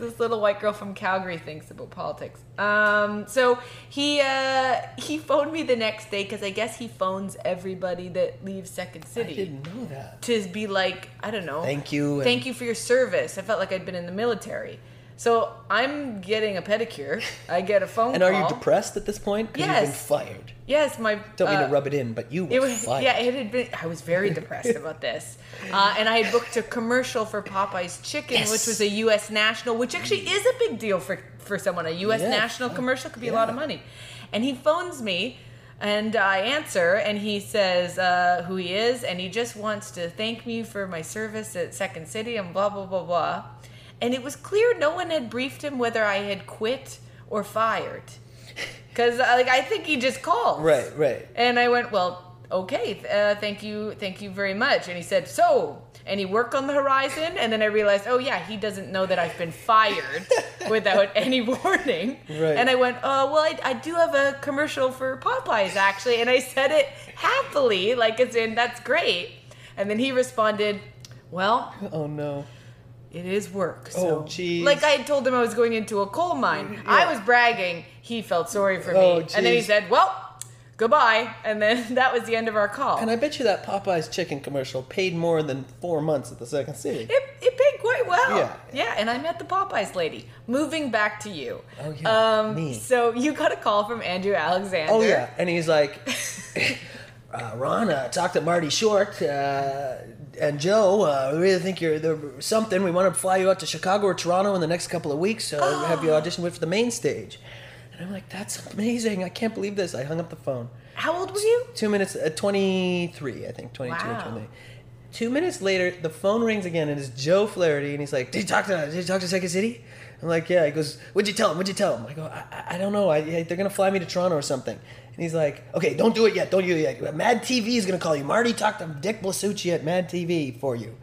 this little white girl from Calgary thinks about politics. Um, so he uh, he phoned me the next day because I guess he phones everybody that leaves Second City. I didn't know that. to be like, I don't know, Thank you. thank you for your service. I felt like I'd been in the military. So I'm getting a pedicure. I get a phone And are call. you depressed at this point? 'Cause you've been Yes. fired. Yes, my Don't mean uh, to rub it in, but you were it was, fired. yeah, it had been. I was very [laughs] depressed about this, uh, and I had booked a commercial for Popeye's Chicken, Yes. which was a U.S. national, which actually is a big deal for for someone. A U.S. Yeah, national yeah, commercial could be a lot of money, and he phones me, and I answer, and he says uh, who he is, and he just wants to thank me for my service at Second City, and blah blah blah blah, and it was clear no one had briefed him whether I had quit or fired, because like I think he just called, Right, right. and I went, well, okay, uh, thank you, thank you very much. And he said, so, any work on the horizon? And then I realized, oh yeah, he doesn't know that I've been fired [laughs] without any warning. Right. And I went, oh well, I, I do have a commercial for Popeyes actually, and I said it happily, like as in that's great. And then he responded, well, Oh, no. It is work. So, Oh, jeez. Like I told him I was going into a coal mine. I was bragging. He felt sorry for Oh, me. And then he said, well, goodbye. And then [laughs] that was the end of our call. And I bet you that Popeye's chicken commercial paid more than four months at the Second City. it, it paid quite well. Yeah. Yeah, and I met the Popeyes lady. Moving back to you. Oh, yeah, Um, me. So you got a call from Andrew Alexander. Oh yeah, and he's like, [laughs] [laughs] uh, Ron, uh, talked to Marty Short uh, and Joe. Uh, we really think you're there something. We want to fly you out to Chicago or Toronto in the next couple of weeks. Uh, Have you audition with for the main stage? And I'm like, that's amazing. I can't believe this. I hung up the phone. How old were you? Two minutes, uh, 23, I think, 22 Wow. or 23. Two minutes later, the phone rings again, and it's Joe Flaherty, and he's like, "Did you talk to Did you talk to Second City?" I'm like, "Yeah." He goes, "What'd you tell him? What'd you tell him?" I go, "I, I- don't know. I, I- they're gonna fly me to Toronto or something." And he's like, "Okay, don't do it yet. Don't do it yet. Mad TV is gonna call you. Marty talked to Dick Blasucci at Mad TV for you,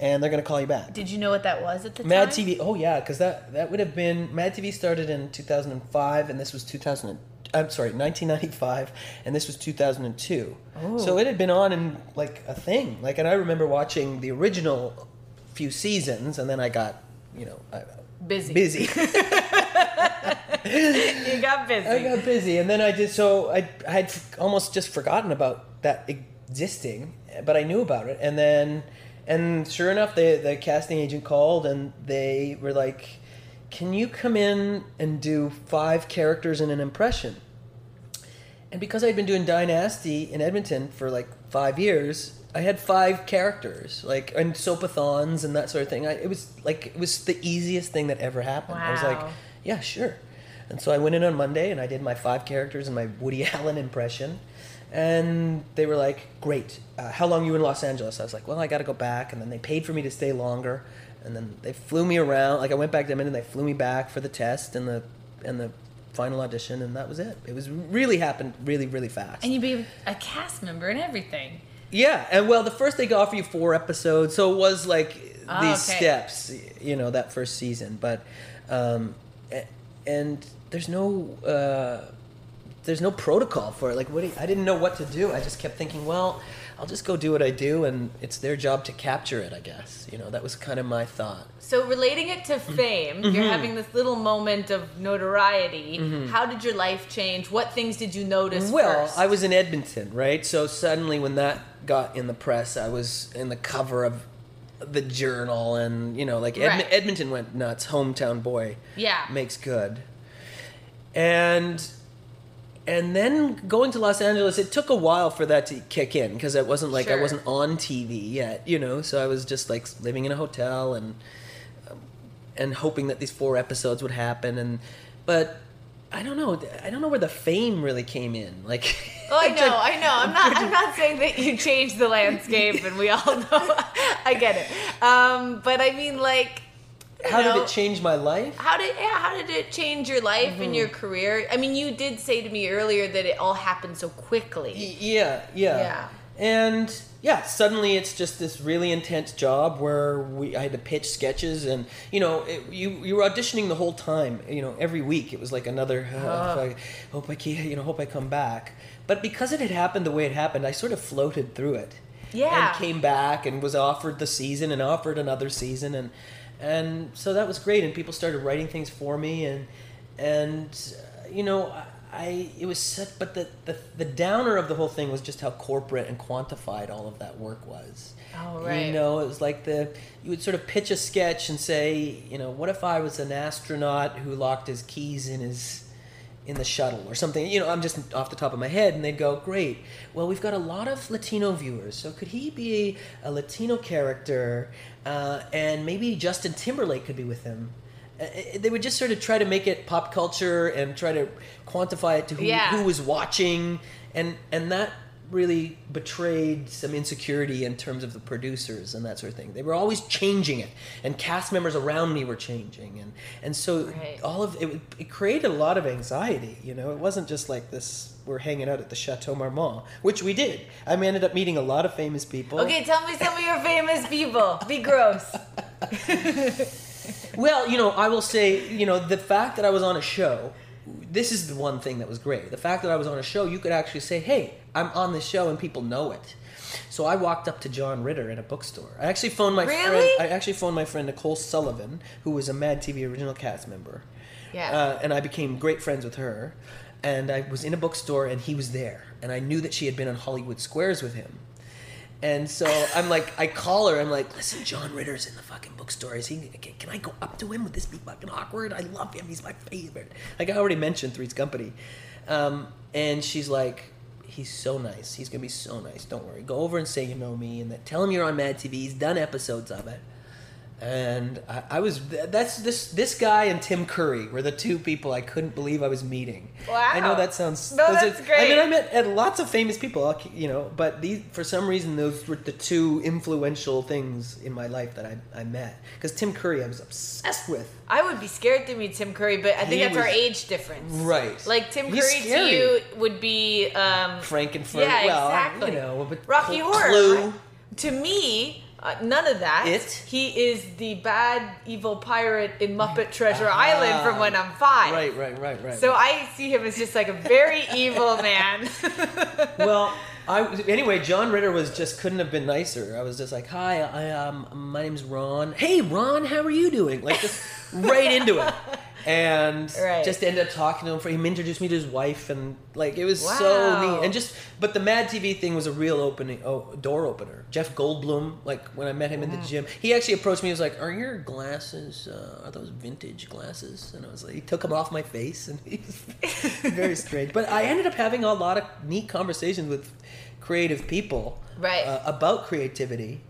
and they're gonna call you back." Did you know what that was at the Mad time? Mad TV. Oh yeah, because that that would have been Mad TV started in 2005, and this was 2000. I'm sorry, 1995, and this was 2002. So it had been on in like a thing. Like, and I remember watching the original few seasons, and then I got, you know, I, Busy. busy. [laughs] [laughs] [laughs] You got busy. I got busy, and then I did. So I, I had almost just forgotten about that existing, but I knew about it. And then, and sure enough, the the casting agent called, and they were like, "Can you come in and do five characters in an impression?" and because I'd been doing Dynasty in Edmonton for like five years, I had five characters, like and soapathons and that sort of thing. I, it was like it was the easiest thing that ever happened. I was like, yeah, sure. And so I went in on Monday and I did my five characters and my Woody [laughs] Allen impression. And they were like, great. Uh, how long you in Los Angeles? I was like, well, I got to go back. And then they paid for me to stay longer. And then they flew me around. Like I went back to them and they flew me back for the test and the and the final audition. And that was it. It was really happened really, really fast. And you be a cast member and everything. Yeah, and well, the first they could offer you four episodes, so it was like Oh, these okay. steps, you know, that first season. But, um, and there's no, uh, there's no protocol for it. Like, what? You, I didn't know what to do. I just kept thinking, well, I'll just go do what I do, and it's their job to capture it. I guess, you know, that was kind of my thought. So relating it to fame, you're having this little moment of notoriety. How did your life change? What things did you notice Well, first? I was in Edmonton, right? So suddenly, when that got in the press, I was in the cover of the Journal, and you know, like Edm- Right. Edmonton went nuts. Hometown boy, Yeah. makes good. And and then going to Los Angeles, it took a while for that to kick in because it wasn't like I wasn't on TV yet, you know. So I was just like living in a hotel and um, and hoping that these four episodes would happen, and but. I don't know. I don't know where the fame really came in. Like, Oh, I [laughs] know, I know. I'm not. I'm not saying that you changed the landscape, and we all know. [laughs] I get it. Um, but I mean, like, how did it change my life? How did yeah? How did it change your life Mm-hmm. and your career? I mean, you did say to me earlier that it all happened so quickly. Y- Yeah, yeah, Yeah. And yeah, suddenly it's just this really intense job where we I had to pitch sketches, and you know, it, you you were auditioning the whole time. You know, every week it was like another. If I hope I can, you know, hope I come back. But because it had happened the way it happened, I sort of floated through it. Yeah. And came back and was offered the season and offered another season and and so that was great and people started writing things for me and and uh, you know I, I it was such but the, the the downer of the whole thing was just how corporate and quantified all of that work was. Oh, right. You know, it was like the you would sort of pitch a sketch and say, you know, what if I was an astronaut who locked his keys in his in the shuttle or something. You know, I'm just off the top of my head, and they'd go, "Great. Well, we've got a lot of Latino viewers, so could he be a Latino character, uh, and maybe Justin Timberlake could be with him." Uh, They would just sort of try to make it pop culture and try to quantify it to who, Yeah. who was watching, and and that really betrayed some insecurity in terms of the producers and that sort of thing. They were always changing it, and cast members around me were changing, and and so Right. all of it, it created a lot of anxiety. You know, it wasn't just like this. We're hanging out at the Chateau Marmont, which we did. I ended up meeting a lot of famous people. Okay, tell me some of your famous people. Be gross. [laughs] Well, you know, I will say, you know, the fact that I was on a show, this is the one thing that was great. The fact that I was on a show, you could actually say, hey, I'm on this show and people know it. So I walked up to John Ritter in a bookstore. I actually phoned my friend. Really? I actually phoned my friend Nicole Sullivan, who was a Mad TV original cast member. Yeah. Uh, and I became great friends with her. And I was in a bookstore and he was there. And I knew that she had been on Hollywood Squares with him. And so I'm like, I call her. I'm like, listen, John Ritter's in the fucking bookstore. Is he? Can, I go up to him? Would this be fucking awkward? I love him. He's my favorite. Like I already mentioned Three's Company. Um, and she's like, he's so nice. He's gonna be so nice. Don't worry. Go over and say you know me, and that tell him you're on Mad TV. He's done episodes of it. And I, I was that's this this guy and Tim Curry were the two people I couldn't believe I was meeting. Wow. I know that sounds No, that's are- I mean, I met lots of famous people, you know, but these for some reason those were the two influential things in my life that I, I met. Because Tim Curry, I was obsessed with. I would be scared to meet Tim Curry, but I think He that's our age difference. Right. Like Tim He's Curry scary. to you would be um, Frank-N-Furter. Yeah, well, exactly. You know, but Rocky Horror. Clue. To me, uh, none of that. It? He is the bad, evil pirate in Muppet Treasure Ah. Island from when I'm five. Right, right, right, right. So I see him as just like a very [laughs] evil man. [laughs] well, I anyway. John Ritter was just couldn't have been nicer. I was just like, "Hi, I um, my name's Ron. Hey, Ron, how are you doing?" Like just right into it. [laughs] and Right. just ended up talking to him for him introduced me to his wife and like it was so neat. And just but the mad tv thing was a real opening oh, door opener. Jeff goldblum like when i met him in the gym he actually approached me he was like are your glasses uh, are those vintage glasses? And i was like he took them off my face and [laughs] he's very [laughs] strange. But i ended up having a lot of neat conversations with creative people Right. uh, about creativity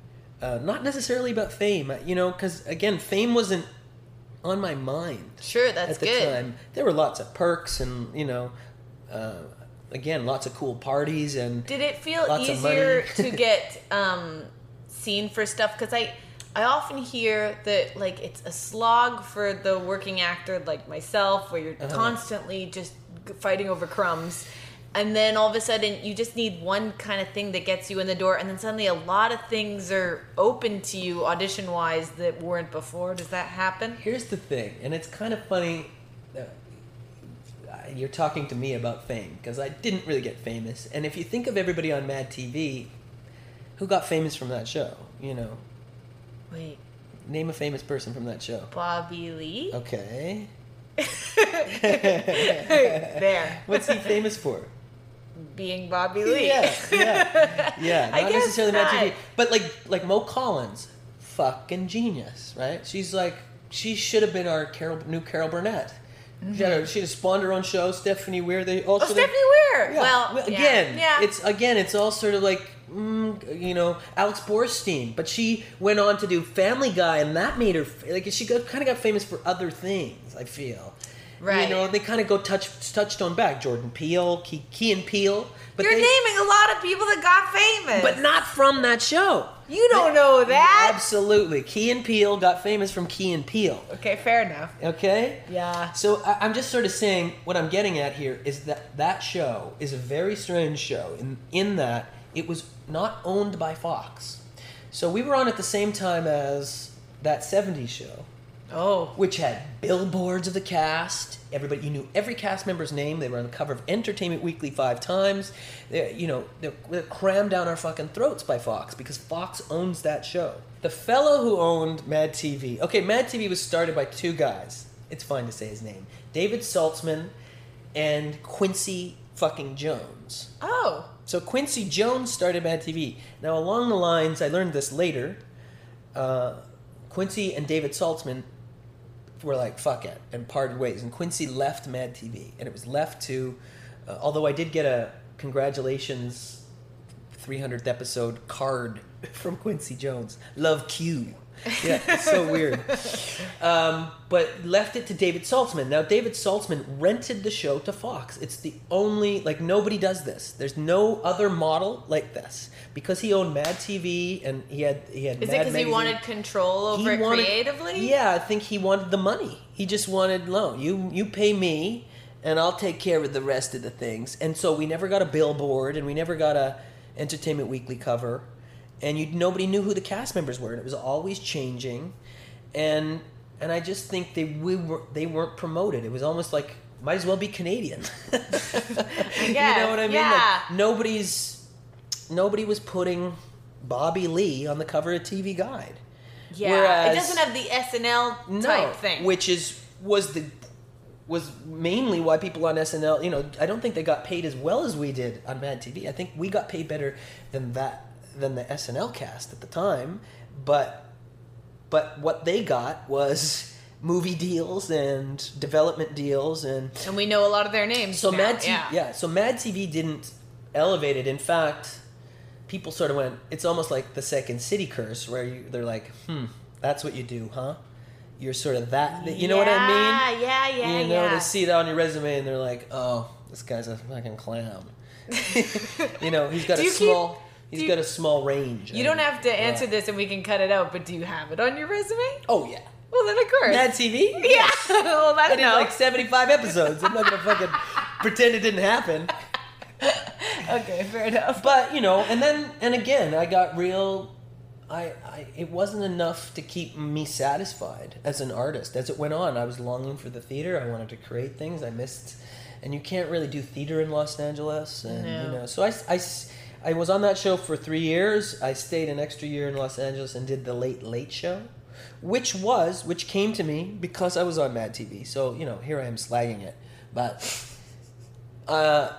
uh, not necessarily about fame you know because again fame wasn't on my mind Sure, that's at the good. time. There were lots of perks and you know, uh, again, lots of cool parties and Did it feel easier to [laughs] get um, seen for stuff? Because I, I often hear that like it's a slog for the working actor like myself, where you're Uh-huh. constantly just fighting over crumbs, and then all of a sudden you just need one kind of thing that gets you in the door, and then suddenly a lot of things are open to you audition wise that weren't before. Does that happen? Here's the thing, and it's kind of funny. Uh, you're talking to me about fame because I didn't really get famous. And if you think of everybody on Mad TV, who got famous from that show? You know, Wait, name a famous person from that show. Bobby Lee? Okay. [laughs] there, [laughs] What's he famous for? Being Bobby Lee. Yeah, yeah, [laughs] yeah. I Not necessarily not. TV, but like like Mo Collins, fucking genius, right? She's like she should have been our Carol, new Carol Burnett. She had a, she had spawned her own show. Stephanie Weir. They also Mm-hmm. Oh, Stephanie Weir. Yeah. Well, again, yeah. it's again, it's all sort of like mm, you know Alex Borstein, but she went on to do Family Guy, and that made her like she got, kind of got famous for other things. I feel, Right. You know, they kind of go touch touchstone back. Jordan Peele, Key, Key and Peele, but You're they, naming a lot of people that got famous, but not from that show. you don't know that. Absolutely, Key and Peele got famous from Key and Peele. Okay, fair enough. Okay. Yeah. So I, I'm just sort of saying what I'm getting at here is that that show is a very strange show in in that it was not owned by Fox. So we were on at the same time as that 70s show, Oh, which had billboards of the cast. Everybody, you knew every cast member's name. They were on the cover of Entertainment Weekly five times. They, you know, they're, they're crammed down our fucking throats by Fox because Fox owns that show. The fellow who owned Mad TV. Okay, Mad TV was started by two guys. It's fine to say his name. David Salzman and Quincy fucking Jones. oh, So Quincy Jones started Mad TV. Now, along the lines, I learned this later. Uh, Quincy and David Salzman were like, "Fuck it," and parted ways. And Quincy left Mad TV, and it was left to. Uh, although I did get a congratulations 300th episode card from Quincy Jones. Love Q. Yeah, it's so weird. Um, but left it to David Salzman. Now, David Salzman rented the show to Fox. It's the only, like, nobody does this. There's no other model like this. Because he owned Mad TV and he had, he had is it because he wanted control over it wanted- creatively? Yeah, I think he wanted the money. He just wanted, no, you, you pay me and I'll take care of the rest of the things. And so we never got a billboard and we never got a Entertainment Weekly cover. And you, nobody knew who the cast members were. And it was always changing. And and I just think they we were they weren't promoted. It was almost like might as well be Canadian. [laughs] you know what I mean? yeah. Like nobody's nobody was putting Bobby Lee on the cover of TV Guide. Yeah, Whereas- it doesn't have the SNL type thing. which is was the was mainly why people on SNL. You know, I don't think they got paid as well as we did on Mad TV. I think we got paid better than that than the SNL cast at the time. But but what they got was [laughs] movie deals and development deals and and we know a lot of their names. so now, Mad TV, yeah. yeah. So Mad TV didn't elevate it. In fact, people sort of went. It's almost like the Second City curse, where you, they're like, "Hmm, that's what you do, huh? You're sort of that. You know what I mean? Yeah, yeah, yeah, you know, yeah. they see it on your resume and they're like, "Oh, this guy's a fucking clown." [laughs] you know, he's got Do a you keep- small. he's you- got a small range. You don't have to answer yeah. this, and we can cut it out. But do you have it on your resume? Oh yeah, Well, then of course. Mad TV. yeah. [laughs] well, I that did no. like seventy-five episodes. I'm not gonna fucking [laughs] pretend it didn't happen. [laughs] okay, fair enough. but you know and then and again i got real I, I it wasn't enough to keep me satisfied as an artist as it went on i was longing for the theater i wanted to create things i missed and you can't really do theater in los angeles and No. you know so I, I, I was on that show for three years i stayed an extra year in los angeles and did the late late show which was which came to me because I was on Mad TV. So you know, here I am slagging it. But uh,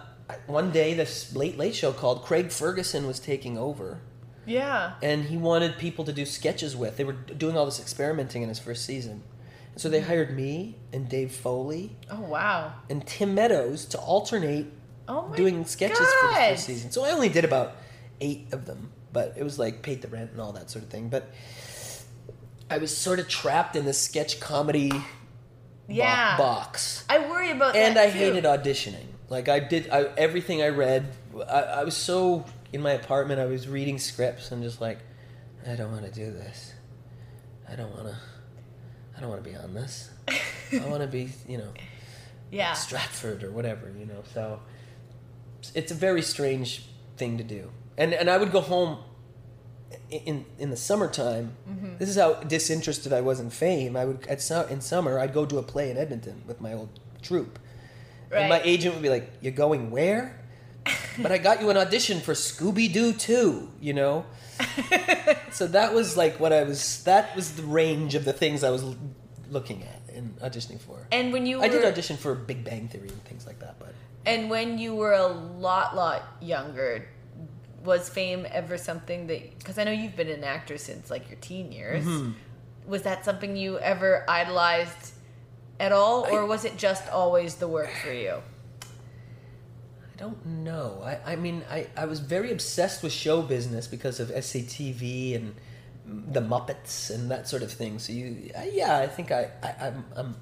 one day, this late late show called Craig Ferguson was taking over, Yeah. and he wanted people to do sketches with. They were doing all this experimenting in his first season, and so they mm. hired me and Dave Foley Oh wow. and Tim Meadows to alternate Oh doing sketches for the first season. So I only did about eight of them, but it was like paid the rent and all that sort of thing. But I was sort of trapped in this sketch comedy bo- box, I worry about and I too. hated auditioning. Like I did I, everything I read. I, I was so in my apartment. I was reading scripts and just like, I don't want to do this. I don't want to. I don't want to be on this. I want to be, you know, [laughs] Yeah. Stratford or whatever, you know. So it's a very strange thing to do. And and I would go home in in the summertime. Mm-hmm. This is how disinterested I was in fame. I would at su- in summer I'd go do a play in Edmonton with my old troupe. And my agent would be like, "You're going where?" [laughs] but I got you an audition for Scooby Doo 2, you know? [laughs] so that was like what I was that was the range of the things I was l- looking at and auditioning for. And when you were I did audition for Big Bang Theory and things like that, but and when you were a lot lot younger, was fame ever something that because I know you've been an actor since like your teen years. Mm-hmm. Was that something you ever idolized at all, or was it just always the work for you? I don't know. I, I mean, I, I was very obsessed with show business because of SCTV and the Muppets and that sort of thing. So you, I, yeah, I think I, I I'm, I'm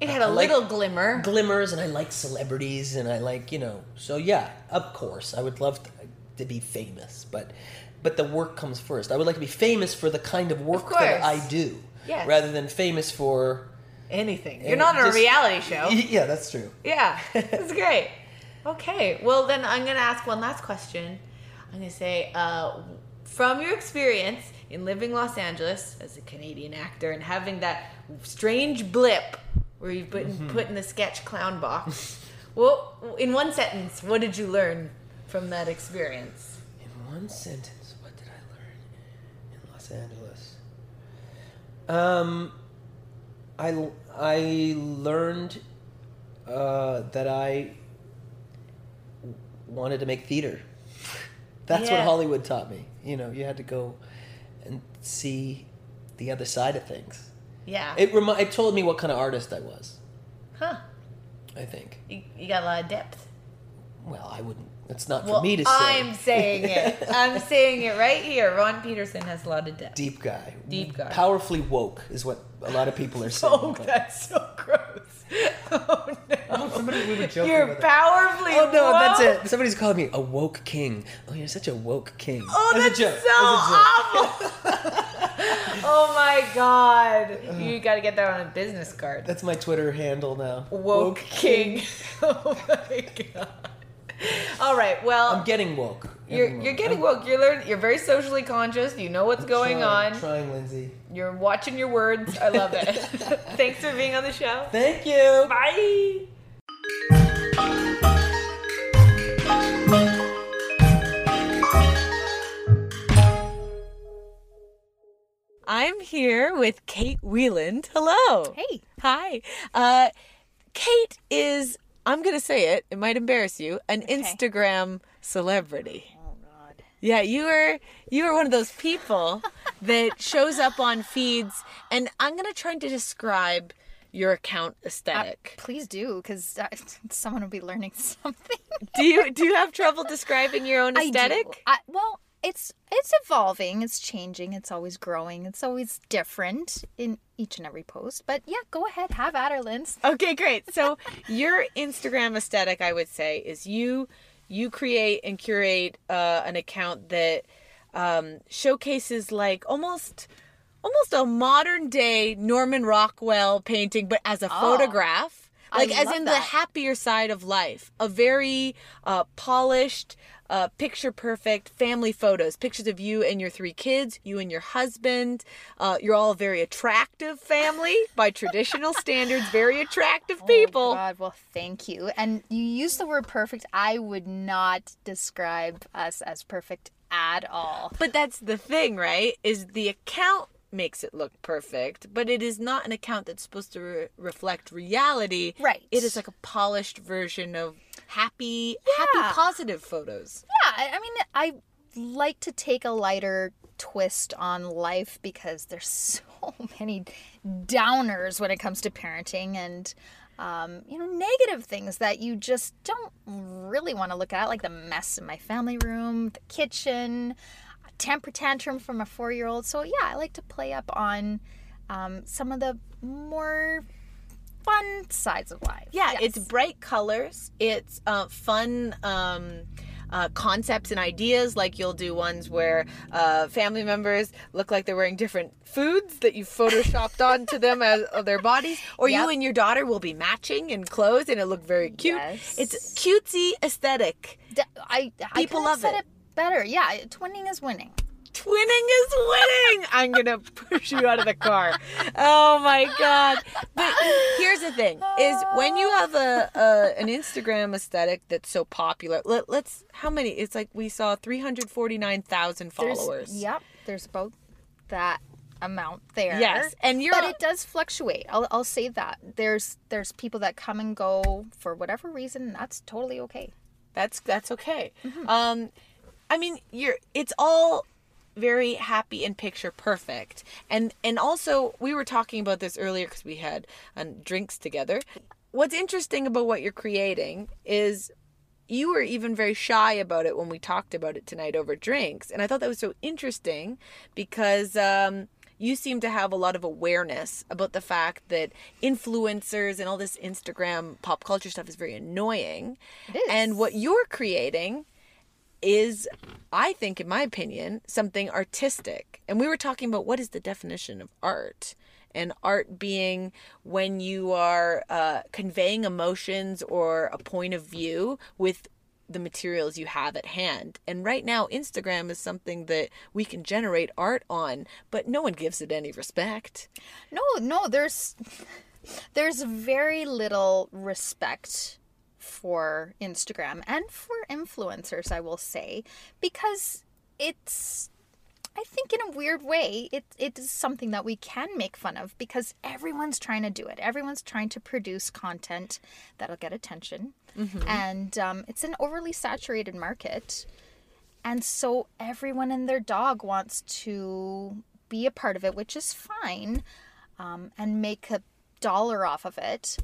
It had I a like little glimmer. glimmers, and I like celebrities, and I like you know. So yeah, of course, I would love to, to be famous, but but the work comes first. I would like to be famous for the kind of work that. I do, Yes. rather than famous for. Anything. You're And not on a reality show. [laughs] Yeah, that's true. Yeah, [laughs] that's great. Okay, well then I'm gonna ask one last question. I'm gonna say, uh, from your experience in living Los Angeles as a Canadian actor and having that strange blip where you've been Mm-hmm. put in the sketch clown box, [laughs] well, in one sentence, what did you learn from that experience? In one sentence, what did I learn in Los Angeles? Um, I I learned uh, that I wanted to make theater. [laughs] That's what Hollywood taught me. You know, you had to go and see the other side of things. Yeah. It remi- it told me what kind of artist I was. huh. I think. You, you got a lot of depth. Well, I wouldn't. It's not Well, for me to say. I'm saying it. [laughs] I'm saying it right here. Ron Pederson has a lot of depth. deep guy. Deep guy. Powerfully woke is what a lot of people are [laughs] saying. Oh, that's so gross. [laughs] Oh no. somebody- we were joking You're about that. powerfully. Oh no, that's woke. it. Somebody's calling me a woke king. Oh, you're such a woke king. Oh, As a that's joke, so as a joke. awful. [laughs] oh my god. You got to get that on a business card. That's my Twitter handle now. Woke king. oh my god. [laughs] All right. Well, I'm getting woke. you're Getting you're woke. getting I'm woke. You're learning. You're very socially conscious. You know what's going trying, on. Trying, Lindsay. You're watching your words. I love it. [laughs] [laughs] Thanks for being on the show. Thank you. Bye. I'm here with Kate Wheeland. Hello. Hey. Hi. Uh, Kate is, I'm going to say it, it might embarrass you, an Instagram celebrity. Oh God. Yeah, you are you are one of those people [laughs] that shows up on feeds and I'm going to try to describe your account aesthetic. Uh, please do, because uh, [laughs] someone will be learning [laughs] something. do you do you have trouble describing your own aesthetic? I? I, well, it's it's evolving. It's changing. It's always growing. It's always different in each and every post. But yeah, go ahead, have at her, Linz. [laughs] Okay, great. So your Instagram aesthetic, I would say, is you you create and curate uh, an account that um, showcases like almost almost a modern day Norman Rockwell painting, but as a photograph. I Like as love in the happier side of life, a very uh, polished, uh, picture perfect family photos, pictures of you and your three kids, you and your husband. Uh, you're all a very attractive family by traditional [laughs] standards, very attractive people. Oh God, well, thank you. And you use the word perfect. I would not describe us as perfect at all. But that's the thing, right? Is the account makes it look perfect, but it is not an account that's supposed to re- reflect reality. Right. It is like a polished version of happy, Yeah. happy, positive photos. Yeah, I mean, I like to take a lighter twist on life because there's [laughs] so many downers when it comes to parenting and um, you know negative things that you just don't really want to look at, like the mess in my family room, the kitchen, temper tantrum from a four-year-old. So yeah, I like to play up on um, some of the more fun sides of life. Yeah, Yes. it's bright colors. It's uh, fun um, uh, concepts and ideas. Like you'll do ones where uh, family members look like they're wearing different foods that you photoshopped [laughs] onto them as of their bodies, or you and your daughter will be matching in clothes, and it look very cute. Yes. It's cutesy aesthetic. I, I People love it. it better. Yeah, twinning is winning. Twinning is winning. I'm gonna push you out of the car. Oh my god! But here's the thing: is when you have a, a an Instagram aesthetic that's so popular. Let, let's how many? It's like we saw three hundred forty nine thousand There's- followers. Yep, there's about that amount there. Yes, and you're- But it does fluctuate. I'll, I'll say that. There's there's people that come and go for whatever reason. and That's totally okay. That's that's okay. Mm-hmm. Um, I mean, you're it's all very happy and picture perfect, and and also we were talking about this earlier because we had um, drinks together. What's interesting about what you're creating is you were even very shy about it when we talked about it tonight over drinks, and I thought that was so interesting because. Um, you seem to have a lot of awareness about the fact that influencers and all this Instagram pop culture stuff is very annoying. Is. And what you're creating is, I think, in my opinion, something artistic. And we were talking about what is the definition of art. And art being when you are uh, conveying emotions or a point of view with the materials you have at hand. And right now, Instagram is something that we can generate art on, but no one gives it any respect. No, no, there's there's very little respect for Instagram and for influencers, I will say, because it's I think in a weird way, it it is something that we can make fun of because everyone's trying to do it. Everyone's trying to produce content that'll get attention, and um, it's an overly saturated market, and so everyone and their dog wants to be a part of it, which is fine, um, and make a dollar off of it.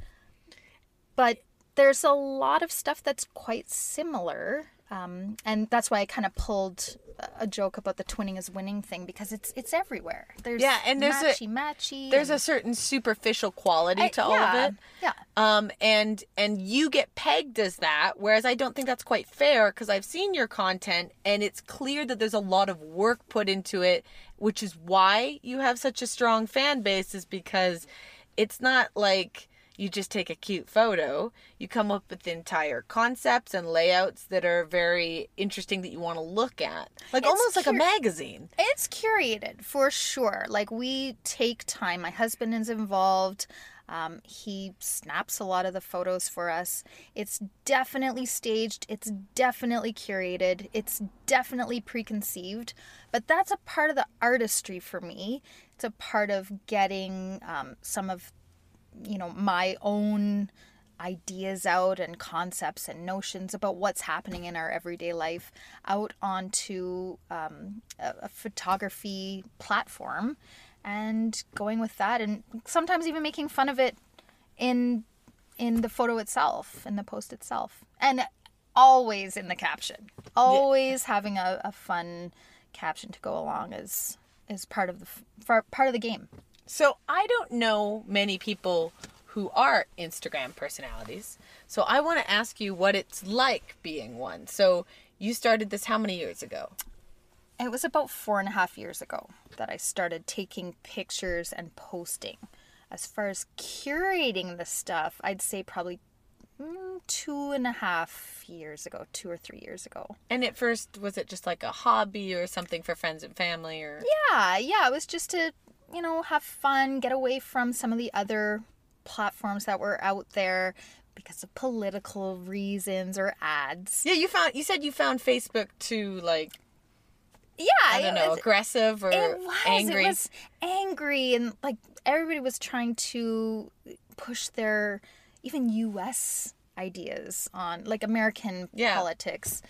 But there's a lot of stuff that's quite similar. Um, and that's why I kind of pulled a- joke about the twinning is winning thing because it's it's everywhere. There's Yeah, and there's a- matchy matchy. There's a certain superficial quality I- to all of yeah, it. yeah. Um, and and you get pegged as that, whereas I don't think that's quite fair because I've seen your content and it's clear that there's a lot of work put into it, which is why you have such a strong fan base. Is because it's not like you just take a cute photo. You come up with entire concepts and layouts that are very interesting that you want to look at, like It's almost like a magazine. It's curated for sure. Like we take time. My husband is involved. Um, he snaps a lot of the photos for us. It's definitely staged. It's definitely curated. It's definitely preconceived. But that's a part of the artistry for me. It's a part of getting um, some of, you know, my own ideas out and concepts and notions about what's happening in our everyday life out onto um, a, a photography platform and going with that and sometimes even making fun of it in in the photo itself in the post itself. And always in the caption. Always having a, a fun caption to go along is is part of the part of the game So I don't know many people who are Instagram personalities. So I want to ask you what it's like being one. So you started this how many years ago? It was about four and a half years ago that I started taking pictures and posting. As far as curating the stuff, I'd say probably mm, two and a half years ago, two or three years ago. And at first, was it just like a hobby or something for friends and family or? Yeah, yeah, it was just to, you know, have fun, get away from some of the other platforms that were out there because of political reasons or ads. Yeah, you found. You said you found Facebook to like yeah, I don't know, was- aggressive or it was angry. it was angry and like everybody was trying to push their even us ideas on like american Yeah. politics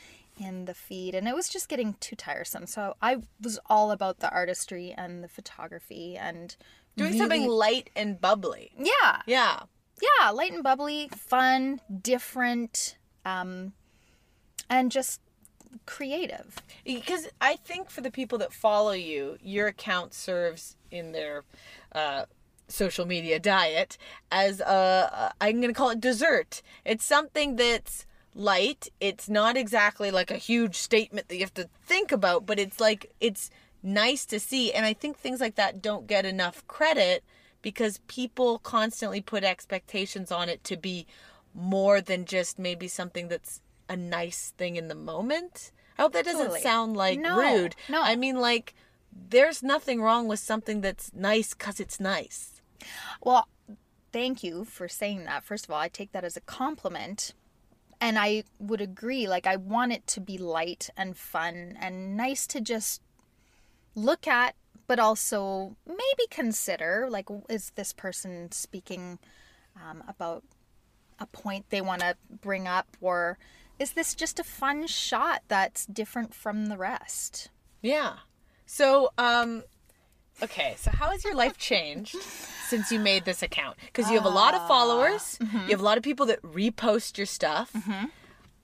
in the feed and it was just getting too tiresome so i was all about the artistry and the photography and Doing really- something light and bubbly. yeah Yeah. yeah light and bubbly fun different um and just creative because I think for the people that follow you, your account serves in their uh, social media diet as a, a I'm going to call it dessert. It's something that's light. It's not exactly like a huge statement that you have to think about, but it's like it's nice to see. And I think things like that don't get enough credit because people constantly put expectations on it to be more than just maybe something that's a nice thing in the moment. I hope that doesn't Totally. sound like No, rude. no. I mean like there's nothing wrong with something that's nice cuz it's nice. Well, thank you for saying that. First of all, I take that as a compliment. And I would agree. Like, I want it to be light and fun and nice to just look at, but also maybe consider like, is this person speaking um, about a point they want to bring up? Or is this just a fun shot that's different from the rest? Yeah. So, um, okay. So, how has your life changed since you made this account? Because you have a lot of followers. Ah, mm-hmm. You have a lot of people that repost your stuff. Mm-hmm.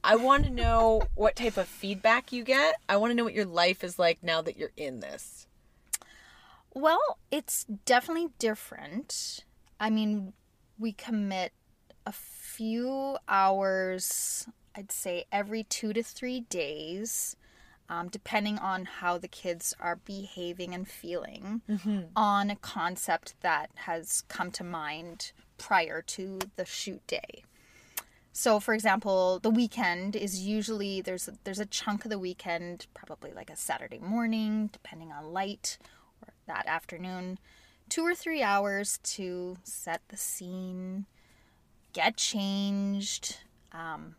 I want to know what type of feedback you get. I want to know what your life is like now that you're in this. Well, it's definitely different. I mean, we commit a few hours, I'd say every two to three days, um, depending on how the kids are behaving and feeling, on a concept that has come to mind prior to the shoot day. So, for example, the weekend is usually there's there's a chunk of the weekend, probably like a Saturday morning, depending on light, or that afternoon, two or three hours to set the scene, get changed, um,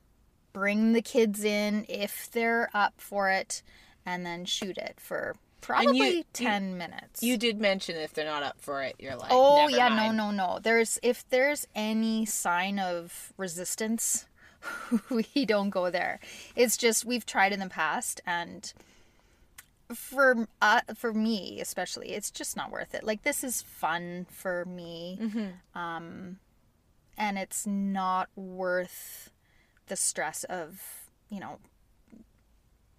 bring the kids in if they're up for it, and then shoot it for probably you- ten minutes. You did mention if they're not up for it, you're like, Oh "Never yeah, mind." no, no, no. There's if there's any sign of resistance, [laughs] we don't go there. It's just we've tried in the past, and for uh, for me especially, it's just not worth it. Like this is fun for me, um, and it's not worth the stress of you know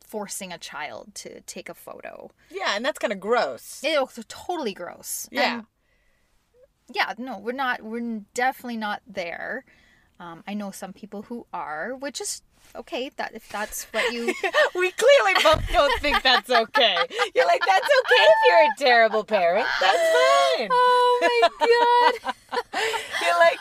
forcing a child to take a photo. Yeah, and that's kind of gross. It's totally gross. Yeah. And yeah, no, we're not. We're definitely not there. Um, I know some people who are, which is okay. That if that's what you, [laughs] we clearly both don't think that's okay. You're like, that's okay if you're a terrible parent. That's fine. [laughs] oh my god. [laughs] You're like,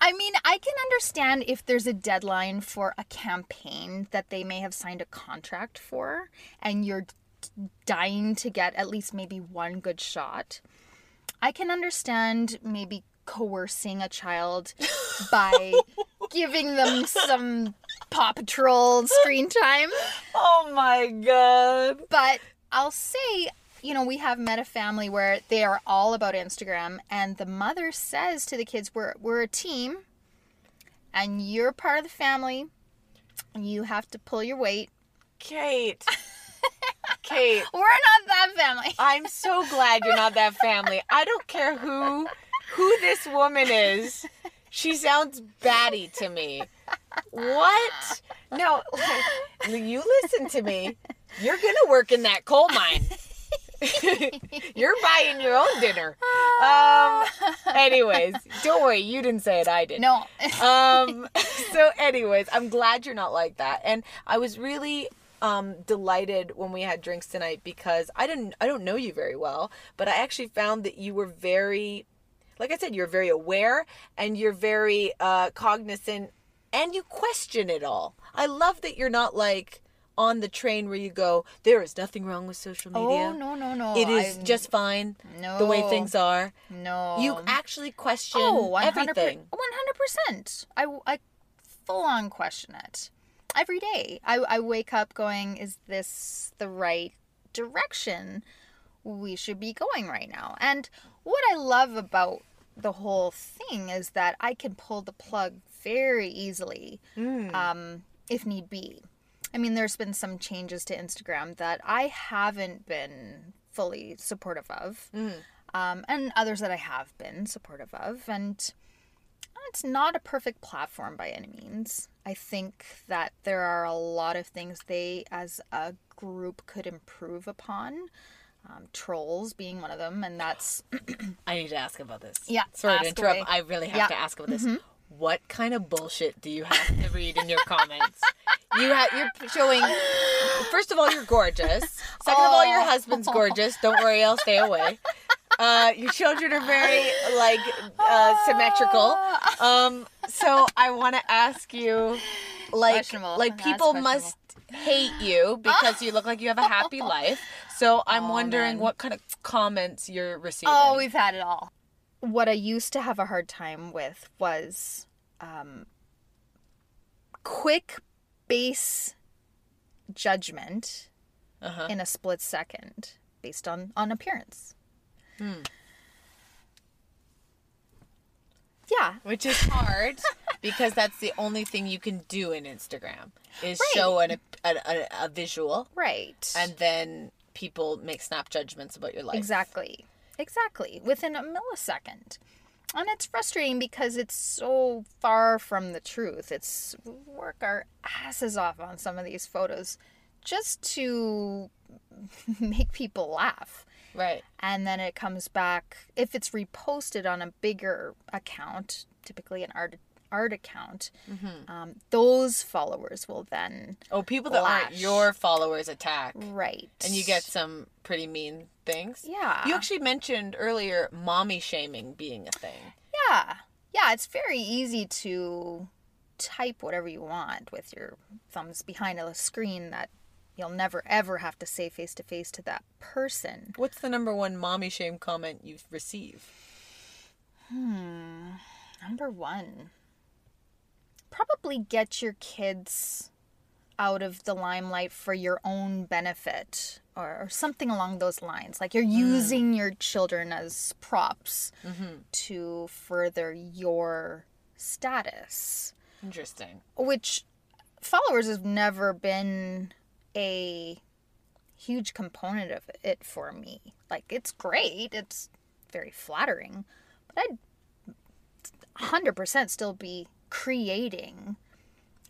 I mean, I can understand if there's a deadline for a campaign that they may have signed a contract for, and you're dying to get at least maybe one good shot. I can understand maybe coercing a child [laughs] by giving them some Paw Patrol screen time. oh my god. But I'll say, you know, we have met a family where they are all about Instagram, and the mother says to the kids, "We're we're a team, and you're part of the family. You have to pull your weight. Kate. [laughs] Kate. We're not that family." [laughs] I'm so glad you're not that family. I don't care who who this woman is. She sounds batty to me. What? No, [laughs] you listen to me. You're gonna work in that coal mine. [laughs] You're buying your own dinner. Um. Anyways, don't worry. You didn't say it. I did. No, um [laughs] so anyways i'm glad you're not like that and i was really um delighted when we had drinks tonight because i didn't i don't know you very well but i actually found that you were very like i said you're very aware and you're very uh cognizant and you question it all i love that you're not like on the train where you go there is nothing wrong with social media oh no, no, no. it is I'm- just fine the way things are no. you actually question oh, 100 everything One hundred percent. I I full on question it every day. I I wake up going, "Is this the right direction we should be going right now. And what I love about the whole thing is that I can pull the plug very easily um, if need be. I mean, there's been some changes to Instagram that I haven't been fully supportive of, um, and others that I have been supportive of. And it's not a perfect platform by any means. I think that there are a lot of things they, as a group, could improve upon. Um, trolls being one of them, and that's I need to ask about this. Yeah, Sorry to interrupt. away. I really have Yeah. to ask about this. What kind of bullshit do you have to read in your comments? You have you're showing. First of all, you're gorgeous. Second of all, your husband's gorgeous. Don't worry, I'll stay away. Uh, your children are very like uh, symmetrical. Um, so I want to ask you, like, like people must hate you because you look like you have a happy life. So I'm wondering man. what kind of comments you're receiving. Oh, we've had it all. What I used to have a hard time with was um, quick base judgment Uh-huh. in a split second based on, on appearance. Yeah. which is hard [laughs] because that's the only thing you can do in Instagram is Right. show an, a, a, a visual Right. and then people make snap judgments about your life. Exactly. Exactly. Within a millisecond. And it's frustrating because it's so far from the truth. It's work our asses off on some of these photos just to [laughs] make people laugh. Right. And then it comes back if it's reposted on a bigger account, typically an art art account. Um, those followers will then Oh, people that aren't your followers attack. right, And you get some pretty mean things. Yeah. You actually mentioned earlier mommy shaming being a thing. Yeah. Yeah, it's very easy to type whatever you want with your thumbs behind a screen that you'll never ever have to say face to face to that person. What's the number one mommy shame comment you receive? Hmm. Number one, probably get your kids out of the limelight for your own benefit or, or something along those lines. Like you're mm. using your children as props mm-hmm. to further your status. Interesting. which followers have never been a huge component of it for me. Like it's great, it's very flattering, but I'd 100% still be creating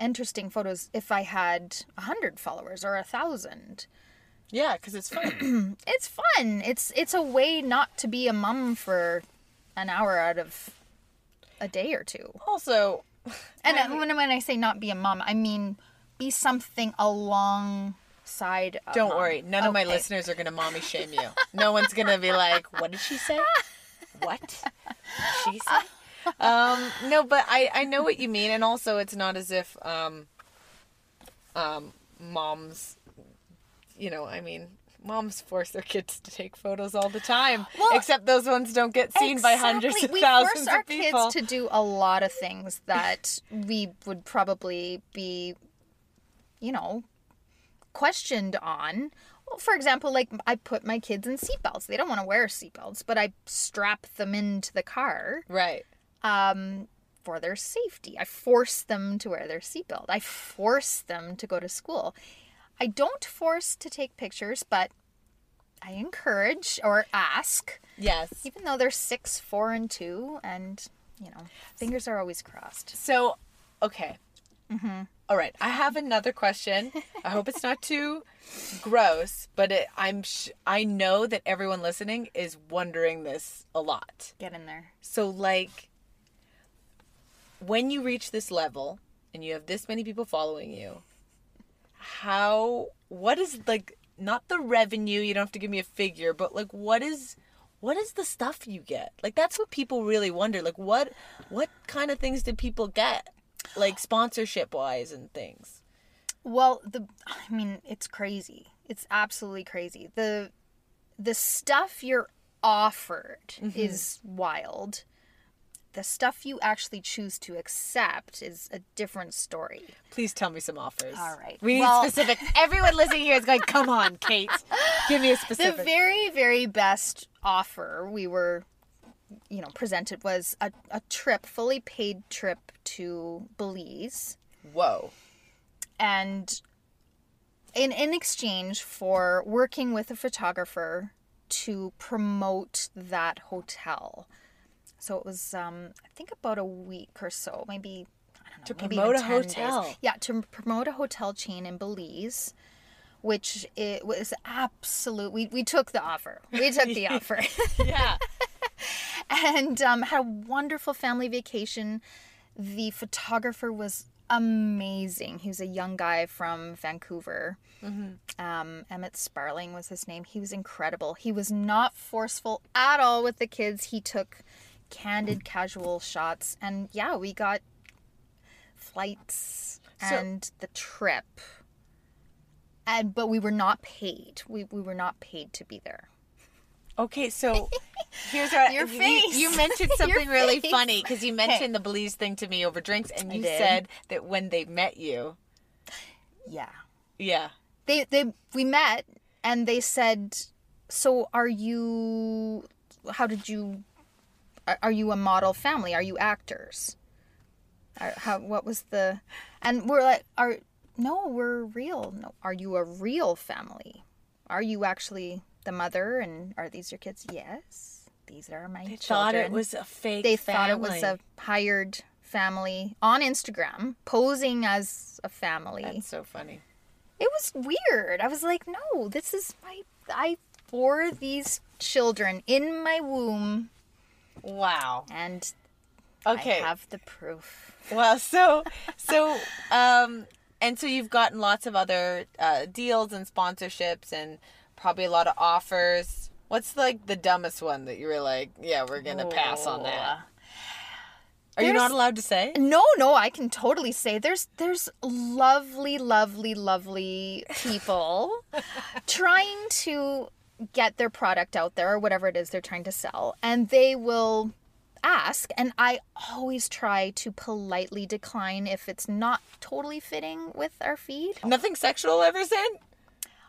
interesting photos if I had a 100 followers or a 1000. Yeah, because it's fun. [clears throat] It's fun. It's it's a way not to be a mum for an hour out of a day or two. also, [laughs] And when, when I say not be a mom, I mean be something alongside. Don't mom. worry, none of my listeners are gonna mommy shame you. No one's gonna be like, "What did she say? What did she say?" Um, no, but I I know what you mean, and also it's not as if um, um, moms, you know, I mean. Moms force their kids to take photos all the time, Well, except those ones don't get seen by hundreds of Exactly. thousands we force our kids to do a lot of things that we would probably be, you know, questioned on. Well, for example, like I put my kids in seatbelts. They don't want to wear seatbelts, but I strap them into the car right. um, for their safety. I force them to wear their seatbelt. I force them to go to school. I don't force to take pictures, but I encourage or ask, Yes. even though they're six, four, and two, and you know, fingers are always crossed. So, okay. Mm-hmm. All right. I have another question. I hope it's not too gross, but it, I'm sh- I know that everyone listening is wondering this a lot. Get in there. So, like, when you reach this level and you have this many people following you, how? What is like not the revenue? You don't have to give me a figure, but like, what is? What is the stuff you get? Like that's what people really wonder. Like what what kind of things did people get? Like sponsorship wise and things. Well, the I mean, it's crazy. It's absolutely crazy. The the stuff you're offered mm-hmm. is wild. The stuff you actually choose to accept is a different story. Please tell me some offers. All right. We need Well- specific. [laughs] Everyone listening here is going, come on, Kate. Give me a specific. The very, very best offer we were, you know, presented was a, a trip, fully paid trip to Belize. Whoa. and in in exchange for working with a photographer to promote that hotel. So it was um I think about a week or so, maybe I don't know, To promote a 10 days. hotel. Yeah, to promote a hotel chain in Belize. Which it was absolute. We, we took the offer. We took the [laughs] offer. Yeah. [laughs] and um, had a wonderful family vacation. The photographer was amazing. He was a young guy from Vancouver. Um, Emmett Sparling was his name. He was incredible. He was not forceful at all with the kids. He took candid, casual shots, and yeah, we got flights and the trip. And but we were not paid. We we were not paid to be there. Okay, so [laughs] here's our Your you- face. You, mentioned [laughs] something really funny because you mentioned the Belize thing to me over drinks, and you said that when they met you, Yeah. yeah, they they we met and they said so are you how did you are, are you a model family are you actors are, how what was the and we're like are no we're real no are you a real family are you actually the mother and are these your kids yes these are my they children thought it was a fake. they thought it was a hired family on Instagram posing as a family That's so funny. it was weird. I was like, no, this is my. I bore these children in my womb, Wow. and Okay. I have the proof. Well, so [laughs] so um and so you've gotten lots of other uh, deals and sponsorships and probably a lot of offers. What's like the dumbest one that you were like, yeah, we're gonna pass on that? Are you not allowed to say? No, no, I can totally say there's there's lovely, lovely, lovely people [laughs] trying to get their product out there or whatever it is they're trying to sell, and they will ask and I always try to politely decline if it's not totally fitting with our feed. Nothing sexual ever said?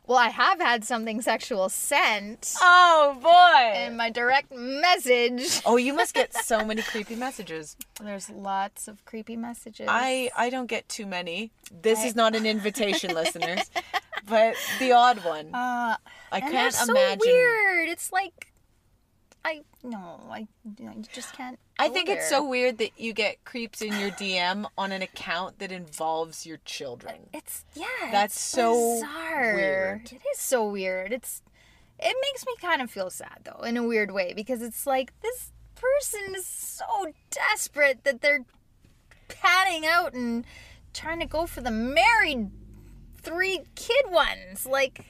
Well, I have had something sexual sent Oh boy. in my direct message. oh, you must get [laughs] so many creepy messages. There's lots of creepy messages. I I don't get too many. This is not an invitation, listeners, [laughs] but the odd one. uh, I can't so imagine. weird. It's like I no, I you, know, you just can't. I think it's so weird that you get creeps in your DM on an account that involves your children. It's yeah. That's it's so bizarre. weird. It is so weird. It's it makes me kind of feel sad though, in a weird way, because it's like this person is so desperate that they're padding out and trying to go for the married three kid ones. Like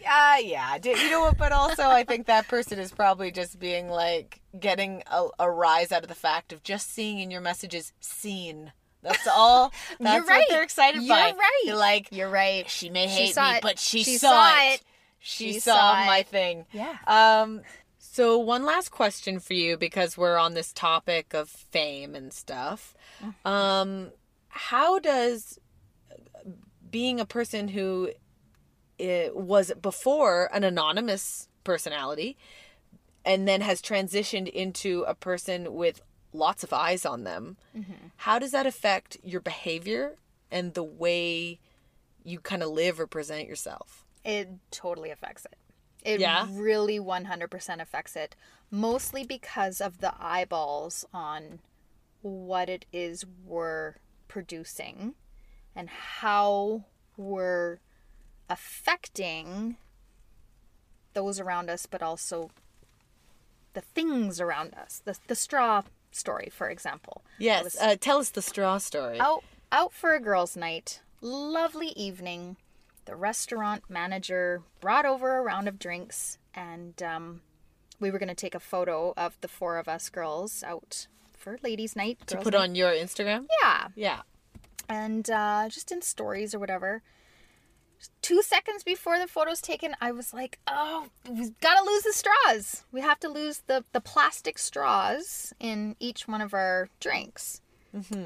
Yeah, yeah. You know what? But also, I think that person is probably just being like getting a, a rise out of the fact of just seeing in your messages seen. That's all. [laughs] That's You're right. what they're excited You're by. right. You're like, you're right. she may She hate saw me, it. but she, She saw, saw it. She, She saw, saw my thing. Yeah. Um. So one last question for you because we're on this topic of fame and stuff. Mm-hmm. Um, how does being a person who was before an anonymous personality and then has transitioned into a person with lots of eyes on them, Mm-hmm. how does that affect your behavior and the way you kind of live or present yourself? It totally affects it. It Yeah? really 100% affects it. Mostly because of the eyeballs on what it is we're producing and how we're affecting those around us, but also the things around us. The, the straw story, for example. Yes. was- Uh, tell us the straw story. out out for a girls' night. Lovely evening. The restaurant manager brought over a round of drinks, and um, we were going to take a photo of the four of us girls out for ladies' night. to put night. on your Instagram? Yeah, Yeah. And uh, just in stories or whatever. two seconds before the photo's taken, I was like, oh, we've got to lose the straws. We have to lose the, the plastic straws in each one of our drinks.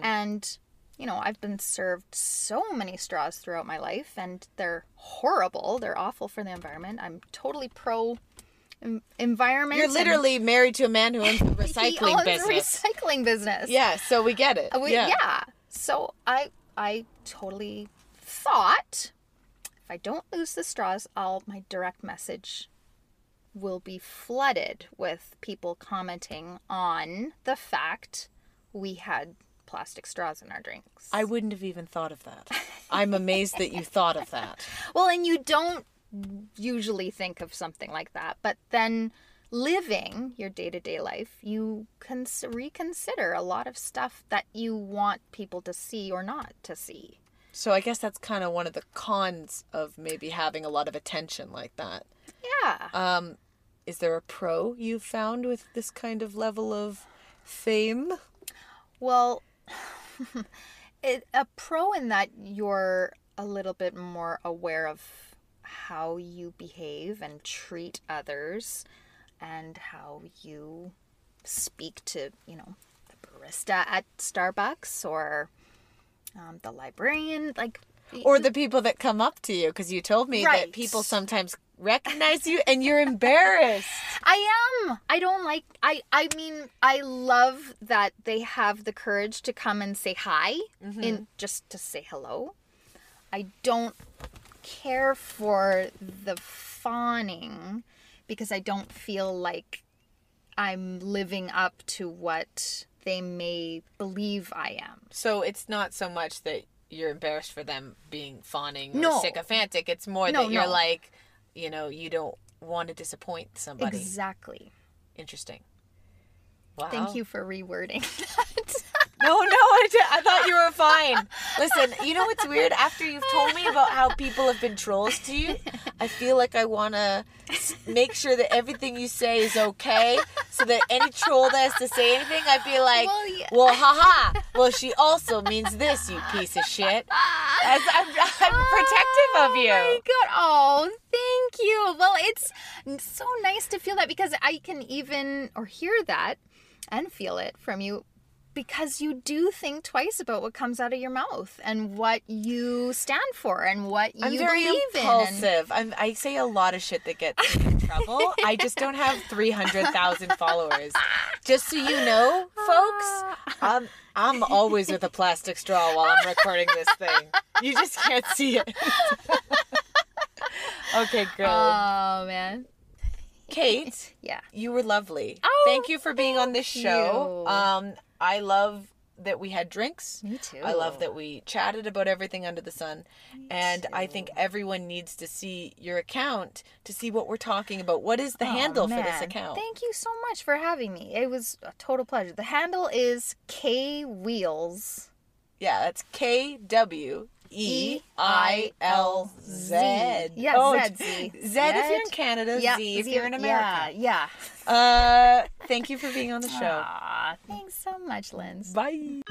And, you know, I've been served so many straws throughout my life, and they're horrible. They're awful for the environment. I'm totally pro environment. You're literally married to a man who owns a [laughs] recycling business. recycling business. yeah, so we get it. Uh, we- yeah. yeah. So I I totally thought if I don't lose the straws, I'll my direct message will be flooded with people commenting on the fact we had plastic straws in our drinks. I wouldn't have even thought of that. I'm amazed that you thought of that. [laughs] well, and you don't usually think of something like that, but then living your day-to-day life, you can reconsider a lot of stuff that you want people to see or not to see. So I guess that's kind of one of the cons of maybe having a lot of attention like that. Yeah. Um, is there a pro you've found with this kind of level of fame? Well, [laughs] it, a pro in that you're a little bit more aware of how you behave and treat others and how you speak to, you know, the barista at Starbucks or um, the librarian. Like, Or the people that come up to you? Because you told me that people sometimes recognize you and you're embarrassed. [laughs] I am. I don't like I I mean, I love that they have the courage to come and say hi and just to say hello. I don't care for the fawning because I don't feel like I'm living up to what they may believe I am. So it's not so much that you're embarrassed for them being fawning or No. sycophantic. It's more No, that you're no. like, you know, you don't want to disappoint somebody. Exactly. Interesting. Wow. Thank you for rewording [laughs] that. No, no, I, di- I thought you were fine. Listen, you know what's weird? After you've told me about how people have been trolls to you, I feel like I want to make sure that everything you say is okay, so that any troll that has to say anything, I'd be like, Well, yeah. well, haha. Well, she also means this, you piece of shit. As I'm, I'm protective of oh you. Oh my god! Oh, thank you. Well, it's so nice to feel that because I can even or hear that and feel it from you because you do think twice about what comes out of your mouth and what you stand for and what you I'm very believe in. impulsive. I'm, I say a lot of shit that gets me in trouble. I just don't have [laughs] 300,000 followers. Just so you know, folks, I'm, I'm always with a plastic straw while I'm recording this thing. You just can't see it. [laughs] okay, good. Oh man. Kate, [laughs] Yeah. you were lovely. Oh, thank you for being on this show. you. Um, I love that we had drinks. Me too. I love that we chatted about everything under the sun. and I think everyone needs to see your account to see what we're talking about. What is the Oh, handle for this account? Thank you so much for having me. It was a total pleasure. The handle is K Wheels. yeah, that's K W E I L Z. Yeah, Oh, Z, Z. Z if you're in Canada, Yeah, Z if Z- you're in America. Yeah, yeah. Uh, thank you for being on the show. Aw, thanks so much, Linz. Bye.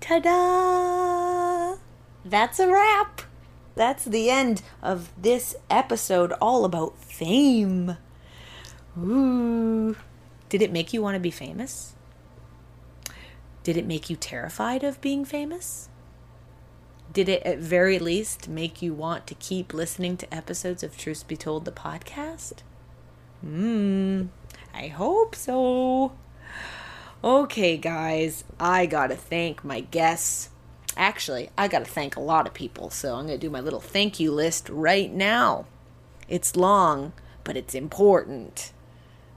Ta da! That's a wrap. That's the end of this episode all about fame. Ooh. Did it make you want to be famous? Did it make you terrified of being famous? Did it at very least make you want to keep listening to episodes of Truth Be Told the podcast? Hmm, I hope so. Okay, guys, I gotta thank my guests. Actually, I gotta thank a lot of people, so I'm gonna do my little thank you list right now. It's long, but it's important.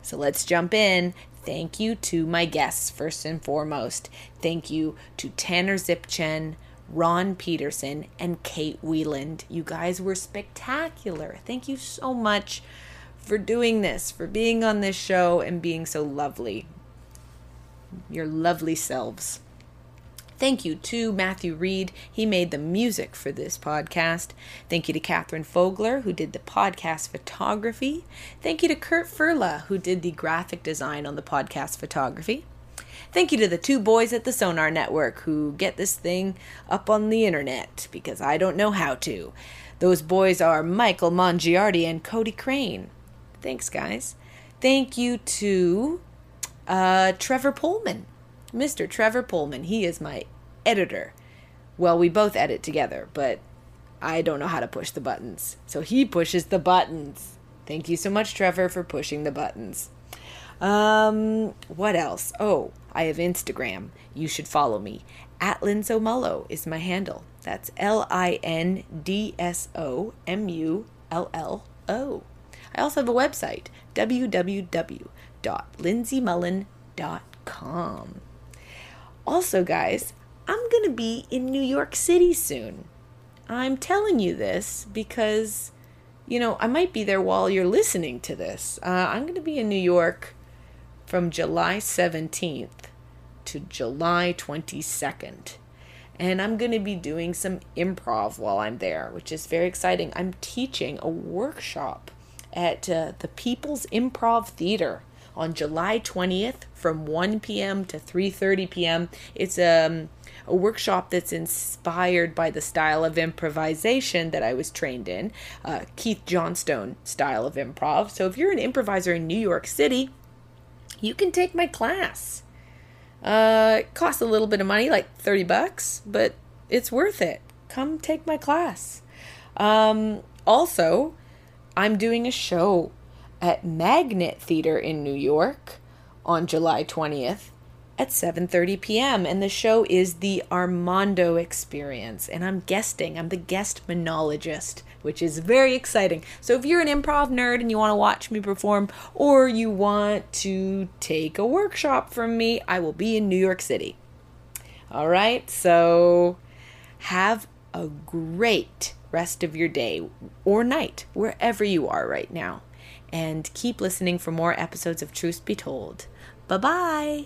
So let's jump in. Thank you to my guests, first and foremost. Thank you to Tanner Zipchen, Ron Pederson, and Kate Wieland. You guys were spectacular. Thank you so much for doing this, for being on this show, and being so lovely your lovely selves. Thank you to Matthew Reed. He made the music for this podcast. Thank you to Catherine Fogler, who did the podcast photography. Thank you to Kurt Furla, who did the graphic design on the podcast photography. Thank you to the two boys at the Sonar Network who get this thing up on the internet because I don't know how to. Those boys are Michael Mongiardi and Cody Crane. Thanks, guys. Thank you to uh, Trevor Pullman. Mr. Trevor Pullman. He is my editor. Well, we both edit together, but I don't know how to push the buttons. So he pushes the buttons. Thank you so much, Trevor, for pushing the buttons. Um, what else? Oh, I have Instagram. You should follow me. At Linso Mullo is my handle. That's L I N D S O M U L L O. I also have a website, www.lindsaymullan.com. Also, guys, I'm going to be in New York City soon. I'm telling you this because, you know, I might be there while you're listening to this. Uh, I'm going to be in New York from July 17th to July 22nd. And I'm going to be doing some improv while I'm there, which is very exciting. I'm teaching a workshop at uh, the People's Improv Theater on July 20th from 1 p.m. to 3:30 p.m. It's um, a workshop that's inspired by the style of improvisation that I was trained in, uh, Keith Johnstone style of improv. So if you're an improviser in New York City, you can take my class. Uh, it costs a little bit of money, like 30 bucks, but it's worth it. Come take my class. Um, also, I'm doing a show at Magnet Theater in New York on July 20th at 7:30 p.m. and the show is the Armando Experience and I'm guesting. I'm the guest monologist, which is very exciting. So if you're an improv nerd and you want to watch me perform or you want to take a workshop from me, I will be in New York City. All right? So have a great rest of your day or night wherever you are right now and keep listening for more episodes of Truth Be Told. Bye bye.